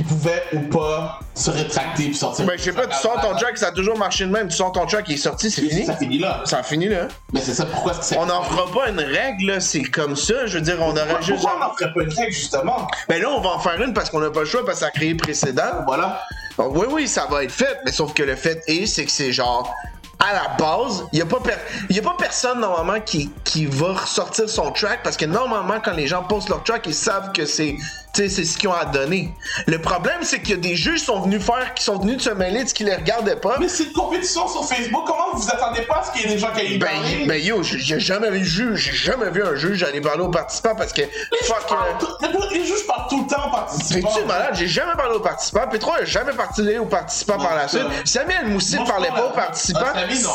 S5: qu'ils pouvaient ou pas se rétracter puis sortir
S4: Ben, je sais pas, tu sors ton track, ça a toujours marché de même. Tu sors ton track, il est sorti, c'est fini.
S5: Ça finit là.
S4: Ça a fini là.
S5: Mais c'est ça, pourquoi est-ce que.
S4: On n'en fera pas une règle, c'est comme ça. Je veux dire, on aurait
S5: Pourquoi,
S4: juste.
S5: pourquoi on n'en ferait pas une règle, justement?
S4: Ben là, on va en faire une parce qu'on n'a pas le choix, parce que ça a créé précédent.
S5: Voilà.
S4: Donc, oui, oui, ça va être fait, mais sauf que le fait est, c'est que c'est genre. À la base, il n'y a, a pas personne normalement qui, qui va ressortir son track parce que normalement, quand les gens postent leur track, ils savent que c'est c'est ce qu'ils ont à donner. Le problème, c'est qu'il y a des juges qui sont venus faire, qui sont venus de se mêler de ce qui les regardait pas.
S5: Mais c'est une compétition sur Facebook, comment vous vous attendez pas à ce qu'il y ait des gens qui aillent
S4: Ben,
S5: parler?
S4: ben yo, j'ai jamais vu juge, j'ai jamais vu un juge aller parler aux participants parce que
S5: Les juges
S4: fuck.
S5: parlent
S4: euh,
S5: Les juges parlent tout le temps aux participants.
S4: T'es-tu malade? J'ai jamais parlé aux participants. P3 a jamais parlé aux participants
S5: Non,
S4: par la suite. Samuel Moussi
S5: je
S4: parlait pas aux participants.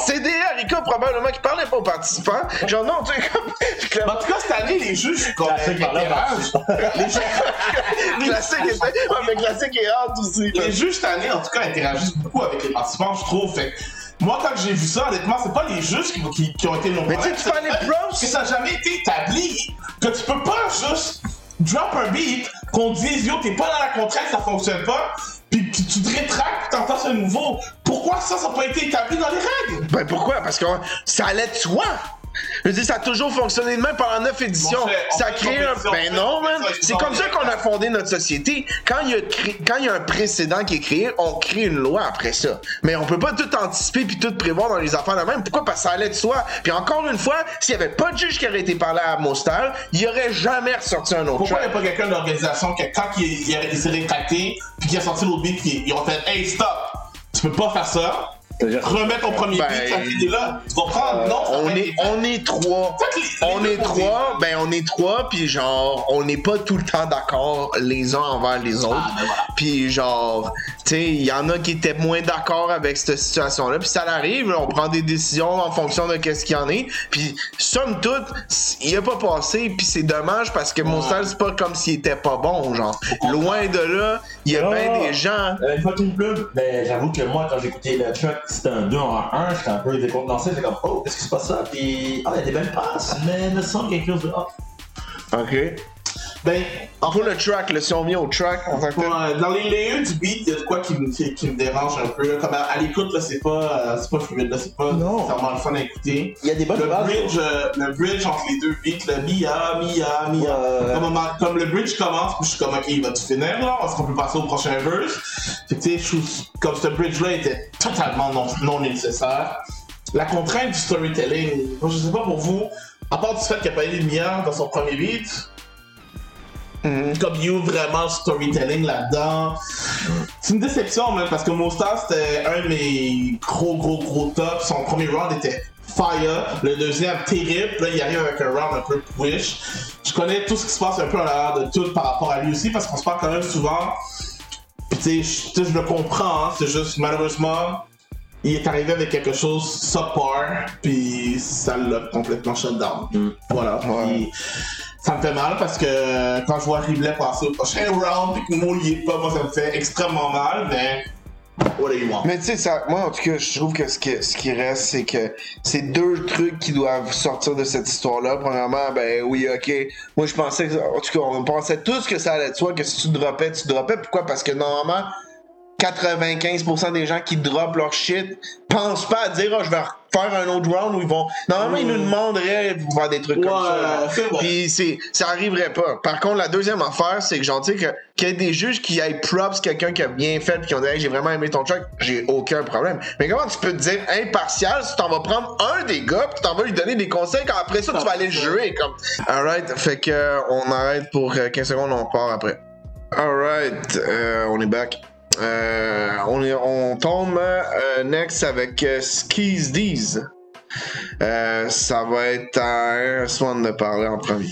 S4: CDA Rico probablement qui parlait pas aux participants. Genre non, tu sais comme.
S5: En tout cas, cette année, les juges. Les juges-
S4: classique était. Ouais, mais classique est hard aussi.
S5: les juges cette année, en tout cas, interagissent beaucoup avec les participants, je trouve. Fait moi, quand j'ai vu ça, honnêtement, c'est pas les juges qui, qui- qui ont été nos
S4: Mais tu sais, tu fais les props.
S5: Que ça n'a jamais été établi. Que tu peux pas juste drop un beat, qu'on dise, yo, t'es pas dans la contrainte, ça fonctionne pas, puis tu te rétractes, t'en fasses un nouveau. Pourquoi ça, ça n'a pas été établi dans les règles?
S4: Ben pourquoi? Parce que ça allait de soi. Je veux dire, ça a toujours fonctionné de même pendant neuf éditions.
S5: Bon, fait,
S4: ça a
S5: fait
S4: créé
S5: une
S4: un. Ben non, man. C'est comme ça qu'on a fondé notre société. Quand il, y a cré- Quand il y a un précédent qui est créé, on crée une loi après ça. Mais on peut pas tout anticiper puis tout prévoir dans les affaires de même. Pourquoi? Parce que ça allait de soi. Puis encore une fois, s'il y avait pas de juge qui aurait été parlé à Mostal, il y aurait jamais ressorti un autre
S5: Pourquoi il n'y a pas quelqu'un de l'organisation que quand il, il- il s'est rétracté, puis qu'il a sorti l'autre beat, puis ils ont fait Hey, stop! Tu peux pas faire ça. Remets ton premier
S4: Ben,
S5: finit là. Tu comprends? non, ça
S4: on est, on est trois.
S5: Les-
S4: On
S5: les
S4: est trois, ben on est trois, puis genre, on n'est pas tout le temps d'accord les uns envers les autres.
S5: Ah, ben voilà.
S4: Puis genre, il y en a qui étaient moins d'accord avec cette situation-là, puis ça arrive, on prend des décisions en fonction de qu'est-ce qu'il y en est. Puis somme toute, il a pas passé, puis c'est dommage parce que mon style c'est pas comme s'il était pas bon, genre. Loin de là, il y a
S6: Ah.
S4: bien des gens.
S6: Euh, une fois qu'il pleut, ben, j'avoue que moi, quand écouté le track, c'était un 2 en 1, j'étais un peu décontenancé, j'étais comme, oh, qu'est-ce qui se passe ça? Puis, ah, il y a des belles passes, mais il me semble quelque chose de.
S4: Ok.
S5: Ben, en
S4: Pour le track, là, si on vient au track, en tant que.
S5: Ouais, dans les layers du beat, il y a de quoi qui me, qui, qui me dérange un peu. Là. Comme à, à l'écoute, là, c'est pas, euh, c'est pas fluide, là, c'est pas
S6: Non.
S5: nécessairement le fun à écouter.
S6: Il y a des bonnes
S5: Le
S6: bases.
S5: bridge, euh, le bridge entre les deux beats, le Mia, Mia, Mia.
S6: Ouais.
S5: Comme, le bridge commence, puis je suis comme, ok, il va tout finir là, est-ce qu'on peut passer au prochain verse? Fait que tu sais, comme ce bridge-là était totalement non, non nécessaire. La contrainte du storytelling, je sais pas pour vous, à part du fait qu'il a pas eu de Mia dans son premier beat, comme You vraiment storytelling là-dedans. C'est une déception même parce que Mostar c'était un de mes gros gros gros tops. Son premier round était fire, le deuxième terrible. Là il arrive avec un round un peu wish. Je connais tout ce qui se passe un peu en arrière de tout par rapport à lui aussi parce qu'on se parle quand même souvent. Puis tu sais, je- le comprends, hein, c'est juste malheureusement il est arrivé avec quelque chose subpar, puis ça l'a complètement shut down. Voilà. puis ça me fait mal parce que quand je vois Riblet passer au prochain round, puis que Mo y est pas, moi ça me fait extrêmement mal, mais what?
S4: Mais tu sais, moi en tout cas, je trouve que ce qui, ce qui reste, c'est que c'est deux trucs qui doivent sortir de cette histoire-là. Premièrement, ben oui, ok. Moi je pensais, que- en tout cas, on pensait tous que ça allait de soi, que si tu droppais, tu droppais. Pourquoi? Parce que normalement, 95% des gens qui droppent leur shit pensent pas à dire, oh, je vais faire un autre round où ils vont. Normalement, ils nous demanderaient de faire des trucs comme ça. Puis c'est, ça arriverait pas. Par contre, la deuxième affaire, c'est que j'en sais que qu'il y ait des juges qui aillent props quelqu'un qui a bien fait puis qui ont dit, hey, j'ai vraiment aimé ton track, j'ai aucun problème. Mais comment tu peux te dire impartial si t'en vas prendre un des gars puis t'en vas lui donner des conseils quand après ça tu vas aller le jouer comme. Alright, fait que euh, on arrête pour euh, 15 secondes, on part après. Alright, euh, on est back. Euh, on, est, tombe euh, next avec euh, Skis Deez. Euh, ça va être à Swan de parler en premier.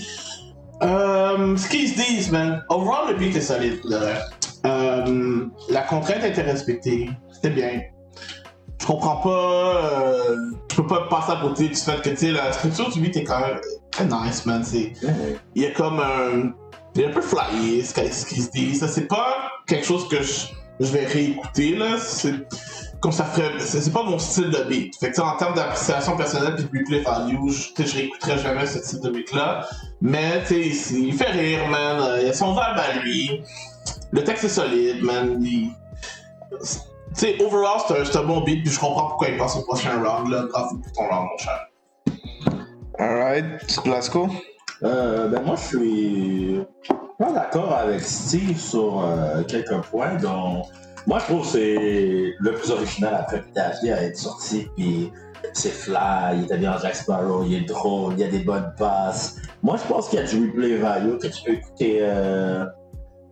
S5: Qu'ils se disent, man, overall le beat est solide. Euh, la contrainte était respectée. C'était bien. Je comprends pas. Je peux pas passer à côté du fait que, tu la structure du beat est quand même très nice, man. Il y a comme un. Il est un peu flyé, se dit. Ça, c'est pas quelque chose que je, je vais réécouter, là. C'est comme ça ferait. C'est, pas mon style de beat. Fait que, en termes d'appréciation personnelle puis de replay value, je, je réécouterai jamais ce type de beat-là. Mais, tu sais, il fait rire, man. Il a son vibe à lui. Le texte est solide, man. Tu sais, overall, c'est un, c'est un bon beat, puis je comprends pourquoi il passe au prochain round, là. Bravo pour ton round, mon cher.
S4: Alright, Blasco?
S6: Euh, ben moi, je suis pas d'accord avec Steve sur euh, quelques points. Donc, moi, je trouve que c'est le plus original après Pitachi à être sorti. Puis c'est fly, il était bien en Jack Sparrow, il est drôle, il y a des bonnes passes. Moi, je pense qu'il y a du replay value que tu peux écouter euh,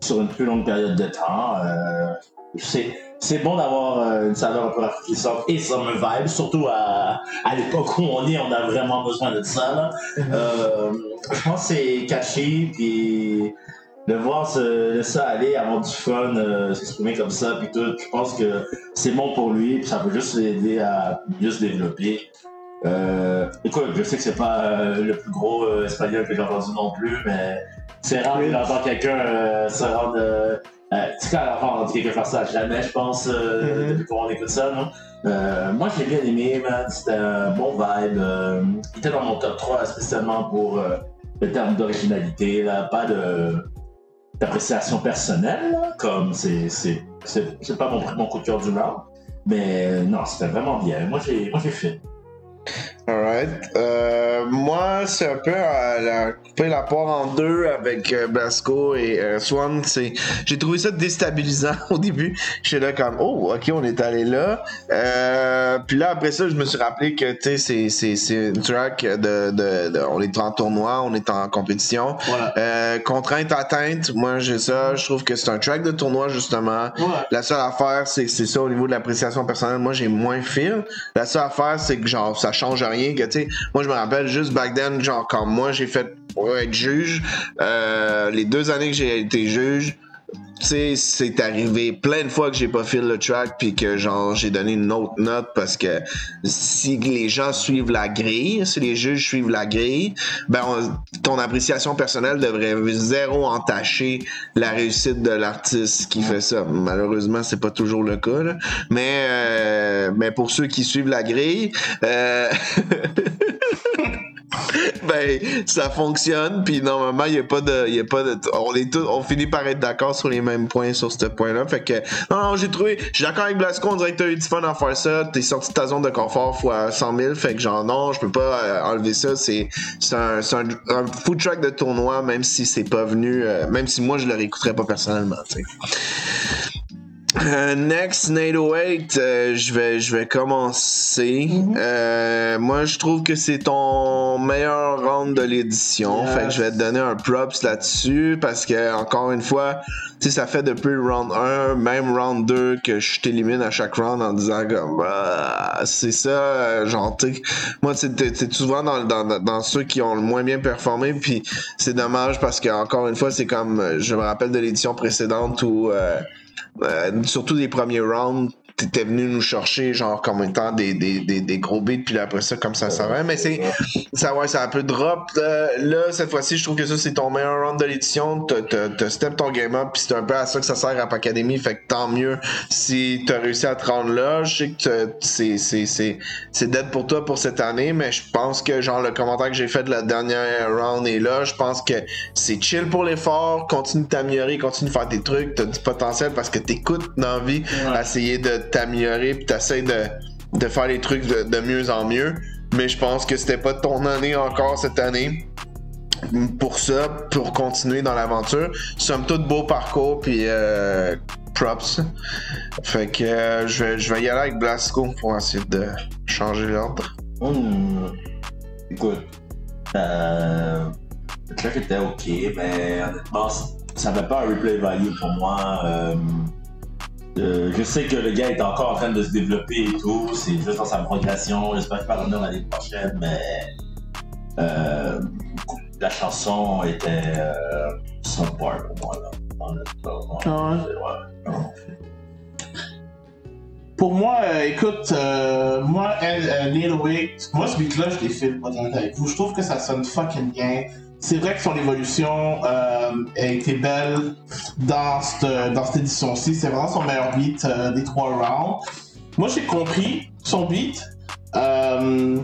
S6: sur une plus longue période de temps. Euh, c'est c'est bon d'avoir euh, une saveur un peu rafraîchissante et summer vibe, surtout à, à l'époque où on est, on a vraiment besoin de ça. Là. Euh, je pense que c'est caché, puis de voir ce, ça aller, avoir du fun, euh, s'exprimer comme ça, puis tout, je pense que c'est bon pour lui, puis ça peut juste l'aider à mieux se développer. Euh, écoute, je sais que c'est pas le plus gros espagnol que j'ai entendu non plus, mais c'est rare j'entends quelqu'un se rendre. Euh, euh, c'est quand on entendu quelqu'un faire ça jamais, je pense, euh,
S5: Mhm.
S6: depuis qu'on écoute ça, non? Euh, moi, j'ai bien aimé, man. C'était un bon vibe. Euh, il était dans mon top 3 spécialement pour euh, le terme d'originalité, là. Pas de d'appréciation personnelle, là, comme c'est c'est c'est c'est pas mon, mon coup de cœur du round. Mais non, c'était vraiment bien. Moi, j'ai moi j'ai fait.
S4: Alright. Euh, moi, c'est un peu à la, couper la poire en deux avec euh, Blasco et euh, Swan. C'est, j'ai trouvé ça déstabilisant au début. J'étais là comme, oh, ok, on est allé là. Euh, puis là, après ça, je me suis rappelé que, tu sais, c'est, c'est, c'est une track de, de, de- on est en tournoi, on est en compétition.
S5: Voilà.
S4: Euh, contrainte atteinte, moi j'ai ça. Je trouve que c'est un track de tournoi justement. La seule affaire, c'est c'est ça au niveau de l'appréciation personnelle. Moi, j'ai moins fil. La seule affaire, c'est que genre ça change Que moi je me rappelle juste back then, genre quand moi j'ai fait pour être juge, euh, les deux années que j'ai été juge. Tu sais, c'est arrivé plein de fois que j'ai pas fil le track puis que genre j'ai donné une autre note parce que si les gens suivent la grille, si les juges suivent la grille, ben on- ton appréciation personnelle devrait zéro entacher la réussite de l'artiste qui fait ça. Malheureusement, c'est pas toujours le cas, là. mais euh, mais pour ceux qui suivent la grille, euh, ben ça fonctionne. Puis normalement, il y a pas de, y a pas de, on est on finit par être d'accord sur les mêmes points sur ce point-là. Fait que non, non j'ai trouvé, je suis d'accord avec Blasco, on dirait que t'as eu du fun à faire ça. T'es sorti de ta zone de confort fois 100 000. Fait que genre non, je peux pas euh, enlever ça. C'est un, un, un food track de tournoi, même si c'est pas venu, euh, même si moi je le réécouterais pas personnellement. Euh, next, 808, euh, je vais, je vais commencer. Euh, moi, je trouve que c'est ton meilleur round de l'édition.
S5: Yes.
S4: Fait que je vais te donner un props là-dessus parce que, encore une fois, sais, ça fait depuis le round 1, même round 2, que je t'élimine à chaque round en disant comme, bah, c'est ça, genre, tu moi, c'est souvent dans, dans, dans ceux qui ont le moins bien performé, puis c'est dommage parce que, encore une fois, c'est comme, je me rappelle de l'édition précédente où, euh, euh, surtout des premiers rounds, t'étais venu nous chercher genre comme étant des, des, des, des gros beats puis là, après ça comme ça ça va mais c'est ça ouais ça a un peu drop. Euh, là cette fois-ci je trouve que ça c'est ton meilleur round de l'édition. T'as step ton game up puis c'est un peu à ça que ça sert à Academy fait que tant mieux si t'as réussi à te rendre là. Je sais que c'est c'est c'est c'est dead pour toi pour cette année mais je pense que genre le commentaire que j'ai fait de la dernière round est là. Je pense que c'est chill pour l'effort. Continue de t'améliorer continue de faire tes trucs. T'as du potentiel parce que t'écoutes dans la vie. À essayer de t'améliorer puis t'essayes de de faire les trucs de, mieux en mieux mais je pense que c'était pas ton année encore cette année pour ça, pour continuer dans l'aventure. Somme toute, beau parcours, puis euh, props. Fait que euh, je, vais, je vais y aller avec Blasco pour essayer de changer l'ordre.
S6: Hmm. Écoute, euh, le était ok, mais honnêtement, ça n'avait pas un replay value pour moi. Euh, je sais que le gars est encore en train de se développer et tout, c'est juste dans sa progression. J'espère qu'il va revenir l'année prochaine, mais euh, la chanson était euh, subpar pour moi. Là. honnêtement.
S5: Ah
S6: Ouais?
S5: Pour moi, euh, écoute, euh, moi, elle, euh, Neil Wick, moi ce beat-là, je l'ai fait pas avec vous. Je trouve que ça sonne fucking bien. C'est vrai que son évolution euh, a été belle dans cette, dans cette édition-ci. C'est vraiment son meilleur beat euh, des trois rounds. Moi, j'ai compris son beat. Euh,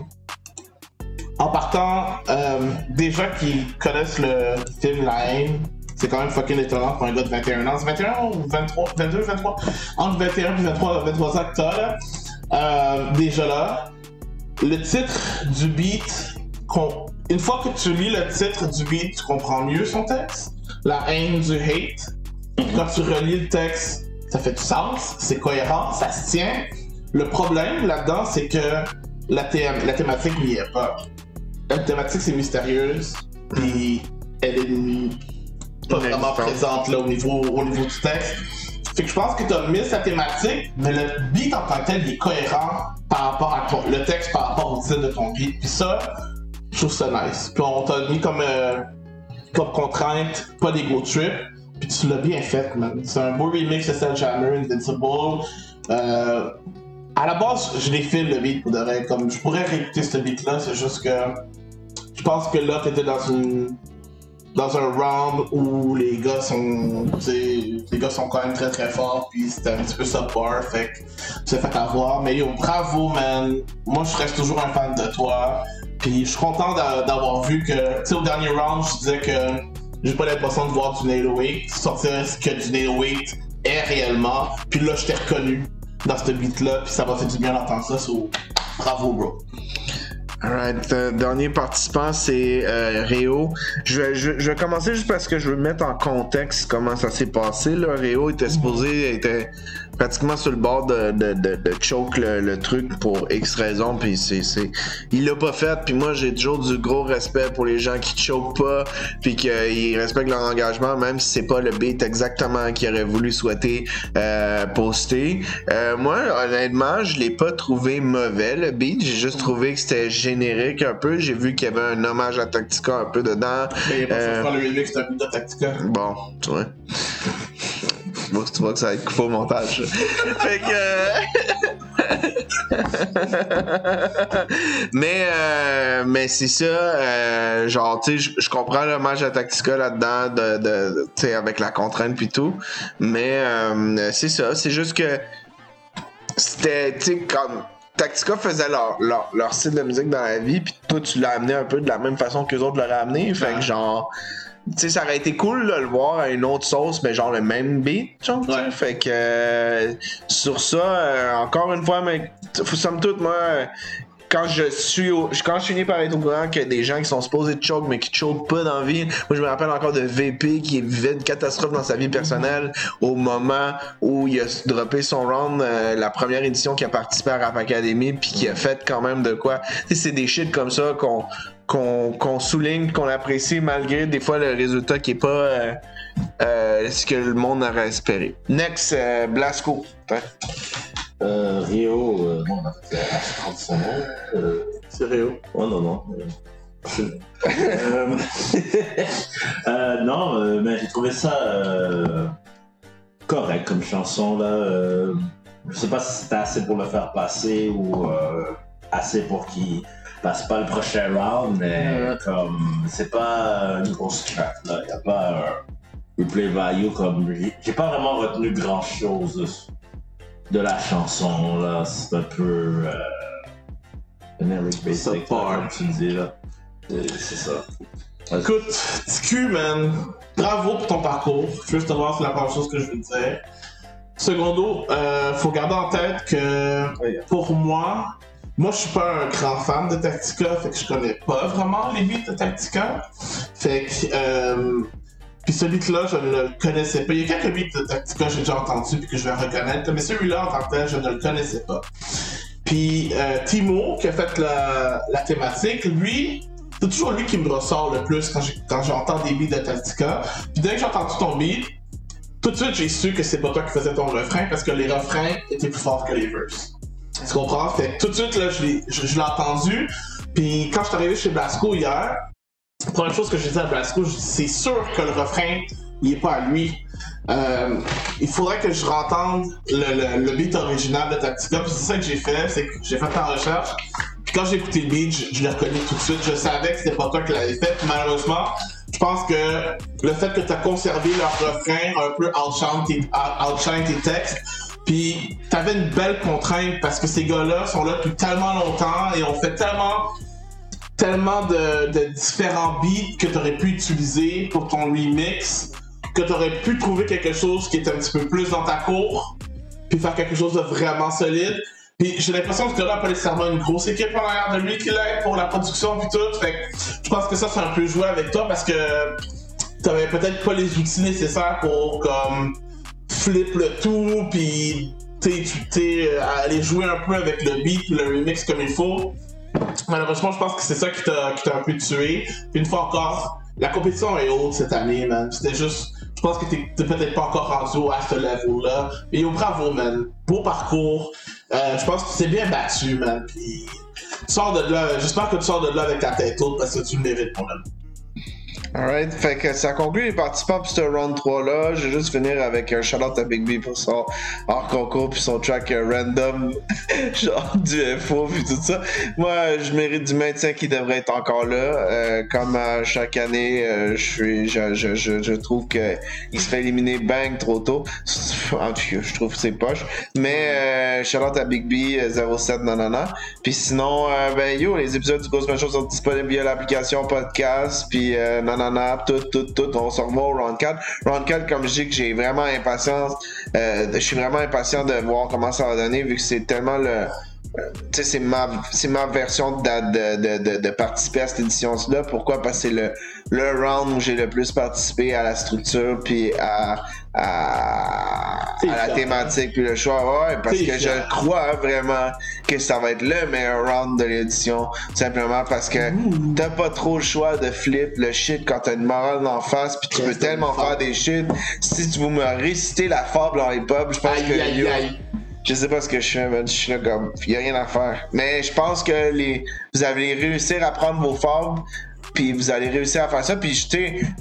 S5: en partant, des gens qui connaissent le film La haine, c'est quand même fucking étonnant pour un gars de 21 ans. C'est 21 ou 23, 22, 23? Entre 21 et 23, 23 ans déjà là, le titre du beat, qu'on- une fois que tu lis le titre du beat, tu comprends mieux son texte. La haine du hate. Quand tu relis le texte, ça fait du sens, c'est cohérent, ça se tient. Le problème là-dedans, c'est que la, thé- la thématique n'y est pas. La thématique, c'est mystérieuse, puis elle est pas vraiment présente là, au, niveau, au niveau du texte. Fait que je pense que tu as mis sa thématique, mais le beat en tant que tel il est cohérent par rapport à ton, le texte par rapport au titre de ton beat. Puis ça, je trouve ça nice. Puis on t'a mis comme, euh, comme contrainte, pas d'ego trip. Puis tu l'as bien fait, man. C'est un beau remix de Sledgehammer, Invincible. Euh, à la base, je l'ai fait le beat pour de vrai. Comme je pourrais réécouter ce beat-là, c'est juste que je pense que là, t'étais dans une dans un round où les gars sont les gars sont quand même très très forts puis c'était un petit peu subpar fait que t'es fait avoir mais yo bravo man moi je reste toujours un fan de toi puis je suis content d'a- d'avoir vu que tu sais au dernier round je disais que j'ai pas l'impression de voir du nail weight sortir ce que du nail weight est réellement puis là je t'ai reconnu dans ce beat là puis ça m'a fait du bien d'entendre ça so, bravo bro
S4: Alright, euh, dernier participant, c'est euh, Réo. Je vais, je vais commencer juste parce que je veux mettre en contexte comment ça s'est passé. Là. Réo était supposé, était pratiquement sur le bord de, de, de, de choke le, le truc pour X raisons, puis c'est, c'est... il l'a pas fait, puis moi j'ai toujours du gros respect pour les gens qui choke pas, puis qu'ils respectent leur engagement, même si c'est pas le beat exactement qu'ils auraient voulu souhaiter euh, poster. Euh, moi, honnêtement, je l'ai pas trouvé mauvais le beat, j'ai juste trouvé que c'était générique un peu. J'ai vu qu'il y avait un hommage à Tactica un peu dedans.
S5: mais il y a pas
S4: Euh,
S5: faire le remix de Tactica
S4: Bon, tu vois. Tu vois, tu vois que ça va être coupé au montage. fait que. mais euh, mais c'est ça. euh, genre, tu sais, je- comprends l'hommage à Tactica là-dedans, de, de, tu sais, avec la contrainte puis tout. Mais euh, c'est ça. C'est juste que c'était, tu sais, comme. Tactica faisait leur, leur, leur style de musique dans la vie, puis toi, tu l'as amené un peu de la même façon que les autres l'auraient amené. Fait que, genre, sais, ça aurait été cool de le voir à une autre sauce, mais genre le même beat, genre, tu sais.
S5: Ouais.
S4: Fait que, euh, sur ça, euh, encore une fois, mais, somme toute, moi, quand je suis au- quand je finis par être au courant qu'il y a des gens qui sont supposés de choke mais qui choke pas dans la vie, moi je me rappelle encore de VP qui vivait une catastrophe dans sa vie personnelle au moment où il a droppé son round, euh, la première édition qui a participé à Rap Academy puis qui a fait quand même de quoi. Tu sais, c'est des shit comme ça qu'on qu'on souligne, qu'on apprécie malgré des fois le résultat qui est pas euh, euh, ce que le monde aurait espéré. Next, euh, Blasco. Hein?
S6: Euh, Rio, euh, non, on a fait 30 son nom. Euh,
S5: c'est Réo
S6: Oh non, non. euh, euh, euh, non, euh, mais j'ai trouvé ça euh, correct comme chanson là. euh, je sais pas si c'était assez pour le faire passer ou euh, assez pour qu'il passe pas le prochain round, mais comme c'est pas une grosse track là. Y a pas un replay value comme. j'ai- J'ai pas vraiment retenu grand chose de la chanson là. C'est un peu. Euh, generic basic, comme tu dis là. Euh, C'est ça.
S5: Écoute, TQ, man, bravo pour ton parcours. Juste voir, c'est la première chose que je veux te dire. Secondo, euh, faut garder en tête que pour moi, moi je suis pas un grand fan de Tactica, fait que je connais pas vraiment les beats de Tactica. Fait que, euh, puis ce beat-là, je ne le connaissais pas. Il y a quelques beats de Tactica que j'ai déjà entendu puis que je vais reconnaître, mais celui-là en tant que tel, je ne le connaissais pas. Puis euh, Timo, qui a fait la, la thématique, lui, c'est toujours lui qui me ressort le plus quand j'entends des beats de Tactica. Puis dès que j'ai entendu ton beat, tout de suite j'ai su que c'est pas toi qui faisais ton refrain parce que les refrains étaient plus forts que les verses. Tu comprends? Fait que tout de suite là, je l'ai entendu. Puis quand je suis arrivé chez Blasco hier, première chose que j'ai dit à Blasco, c'est sûr que le refrain, il est pas à lui. euh, il faudrait que je rentende le, beat original de Tactica. Puis c'est ça que j'ai fait, c'est que j'ai fait en recherche. Puis quand j'ai écouté le beat, je, je l'ai reconnu tout de suite. Je savais que c'était pas toi qui l'avais fait. Puis malheureusement, je pense que le fait que tu as conservé leur refrain un peu outshine tes, tes textes, puis t'avais une belle contrainte parce que ces gars-là sont là depuis tellement longtemps et ont fait tellement tellement de, différents beats que tu aurais pu utiliser pour ton remix, que tu aurais pu trouver quelque chose qui est un petit peu plus dans ta cour, puis faire quelque chose de vraiment solide. Puis j'ai l'impression que n'a pas nécessairement une grosse équipe en arrière de lui qui l'aide pour la production puis tout. Fait que je pense que ça c'est un peu joué avec toi parce que t'avais peut-être pas les outils nécessaires pour comme flip le tout puis tu t'sais, aller jouer un peu avec le beat le remix comme il faut. Malheureusement, je pense que c'est ça qui t'a un peu tué. Puis une fois encore, la compétition est haute cette année, man. C'était juste. Je pense que t'es t'es peut-être pas encore rendu à ce level-là. Et yo, bravo, man. Beau parcours. Euh, je pense que tu t'es bien battu, man. Puis sors de là. J'espère que tu sors de là avec ta tête haute parce que tu le mérites, mon homme.
S4: Alright, fait que ça conclut les participants pour ce round 3 là. Je vais juste finir avec un shout-out à Big B pour son hors concours puis son track euh, random, genre du FO puis tout ça. Moi, je mérite du maintien qui devrait être encore là. Euh, comme à chaque année, euh, je je, je, je, trouve que il se fait éliminer bang trop tôt. En tout cas, je trouve c'est poche. Mais euh, shout-out à Big B euh, 07 nanana. Puis sinon, ben yo, les épisodes du Ghost Show sont disponibles via l'application podcast, puis nanana, tout, tout, tout. On se revoit au round 4. Round 4, comme je dis que j'ai vraiment impatience, euh, je suis vraiment impatient de voir comment ça va donner, vu que c'est tellement le. euh, Tu sais, c'est ma, ma version de, de, de, participer à cette édition-là. Pourquoi? Parce que c'est le, le round où j'ai le plus participé à la structure, puis à, à la thématique, puis le choix. Ouais, parce que je crois vraiment que ça va être le meilleur round de l'édition. Simplement parce que t'as pas trop le choix de flip le shit quand t'as une morale d'en face, puis tu peux tellement faire des shit. Si tu veux me réciter la fable en hip-hop, je pense
S5: Aïe,
S4: que
S5: aïe,
S4: yo,
S5: aïe.
S4: je sais pas ce que je fais, man. Je suis là comme, y a rien à faire. Mais je pense que les, vous allez réussir à prendre vos fables, puis vous allez réussir à faire ça. Puis, tu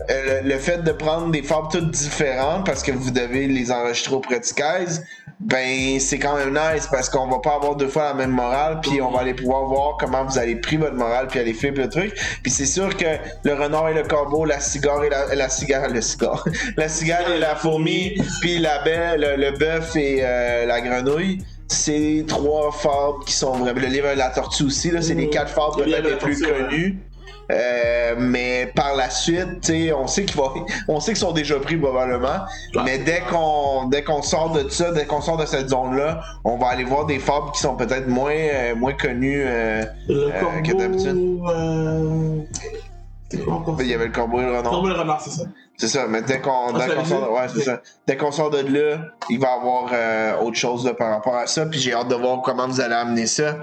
S4: euh, le, le fait de prendre des fables toutes différentes parce que vous devez les enregistrer au Praticaise, ben, c'est quand même nice parce qu'on va pas avoir deux fois la même morale, puis on va aller pouvoir voir comment vous allez pris votre morale, puis aller flip le truc. Puis c'est sûr que le renard et le corbeau, la cigare et la, la cigare, le cigare, la cigare et la fourmi, puis la belle, le, le bœuf et euh, la grenouille. C'est trois fables qui sont vraiment. Le livre de la tortue aussi, là, c'est les quatre fables
S5: Le livre
S4: peut-être les plus connues. Euh, mais par la suite, on sait qu'ils vont, on sait qu'ils sont déjà pris probablement.
S5: Ouais.
S4: Mais dès qu'on, dès qu'on sort de ça, dès qu'on sort de cette zone-là, on va aller voir des fables qui sont peut-être moins, euh, moins connues. euh,
S5: Le
S4: Euh, que d'habitude.
S5: Quoi encore?
S4: il y avait le corbeau et le renard.
S5: Corbeau et le renard, c'est ça.
S4: C'est ça, mais dès qu'on,
S5: Ah,
S4: sort, ouais, c'est ça. Dès qu'on sort de là, il va y avoir euh, autre chose là, par rapport à ça. Puis j'ai hâte de voir comment vous allez amener ça.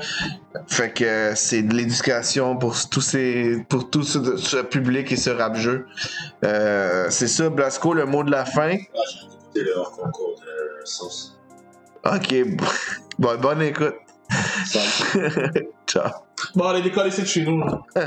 S4: Fait que euh, c'est de l'éducation pour tous ces, pour tout ce, ce public et ce rap jeu. Euh, c'est ça, Blasco, le mot de la fin?
S6: Ah, j'ai écouté le hors concours de sauce.
S4: Ok, bon, bonne écoute. Ciao.
S5: Bon, allez décoller, c'est de chez nous.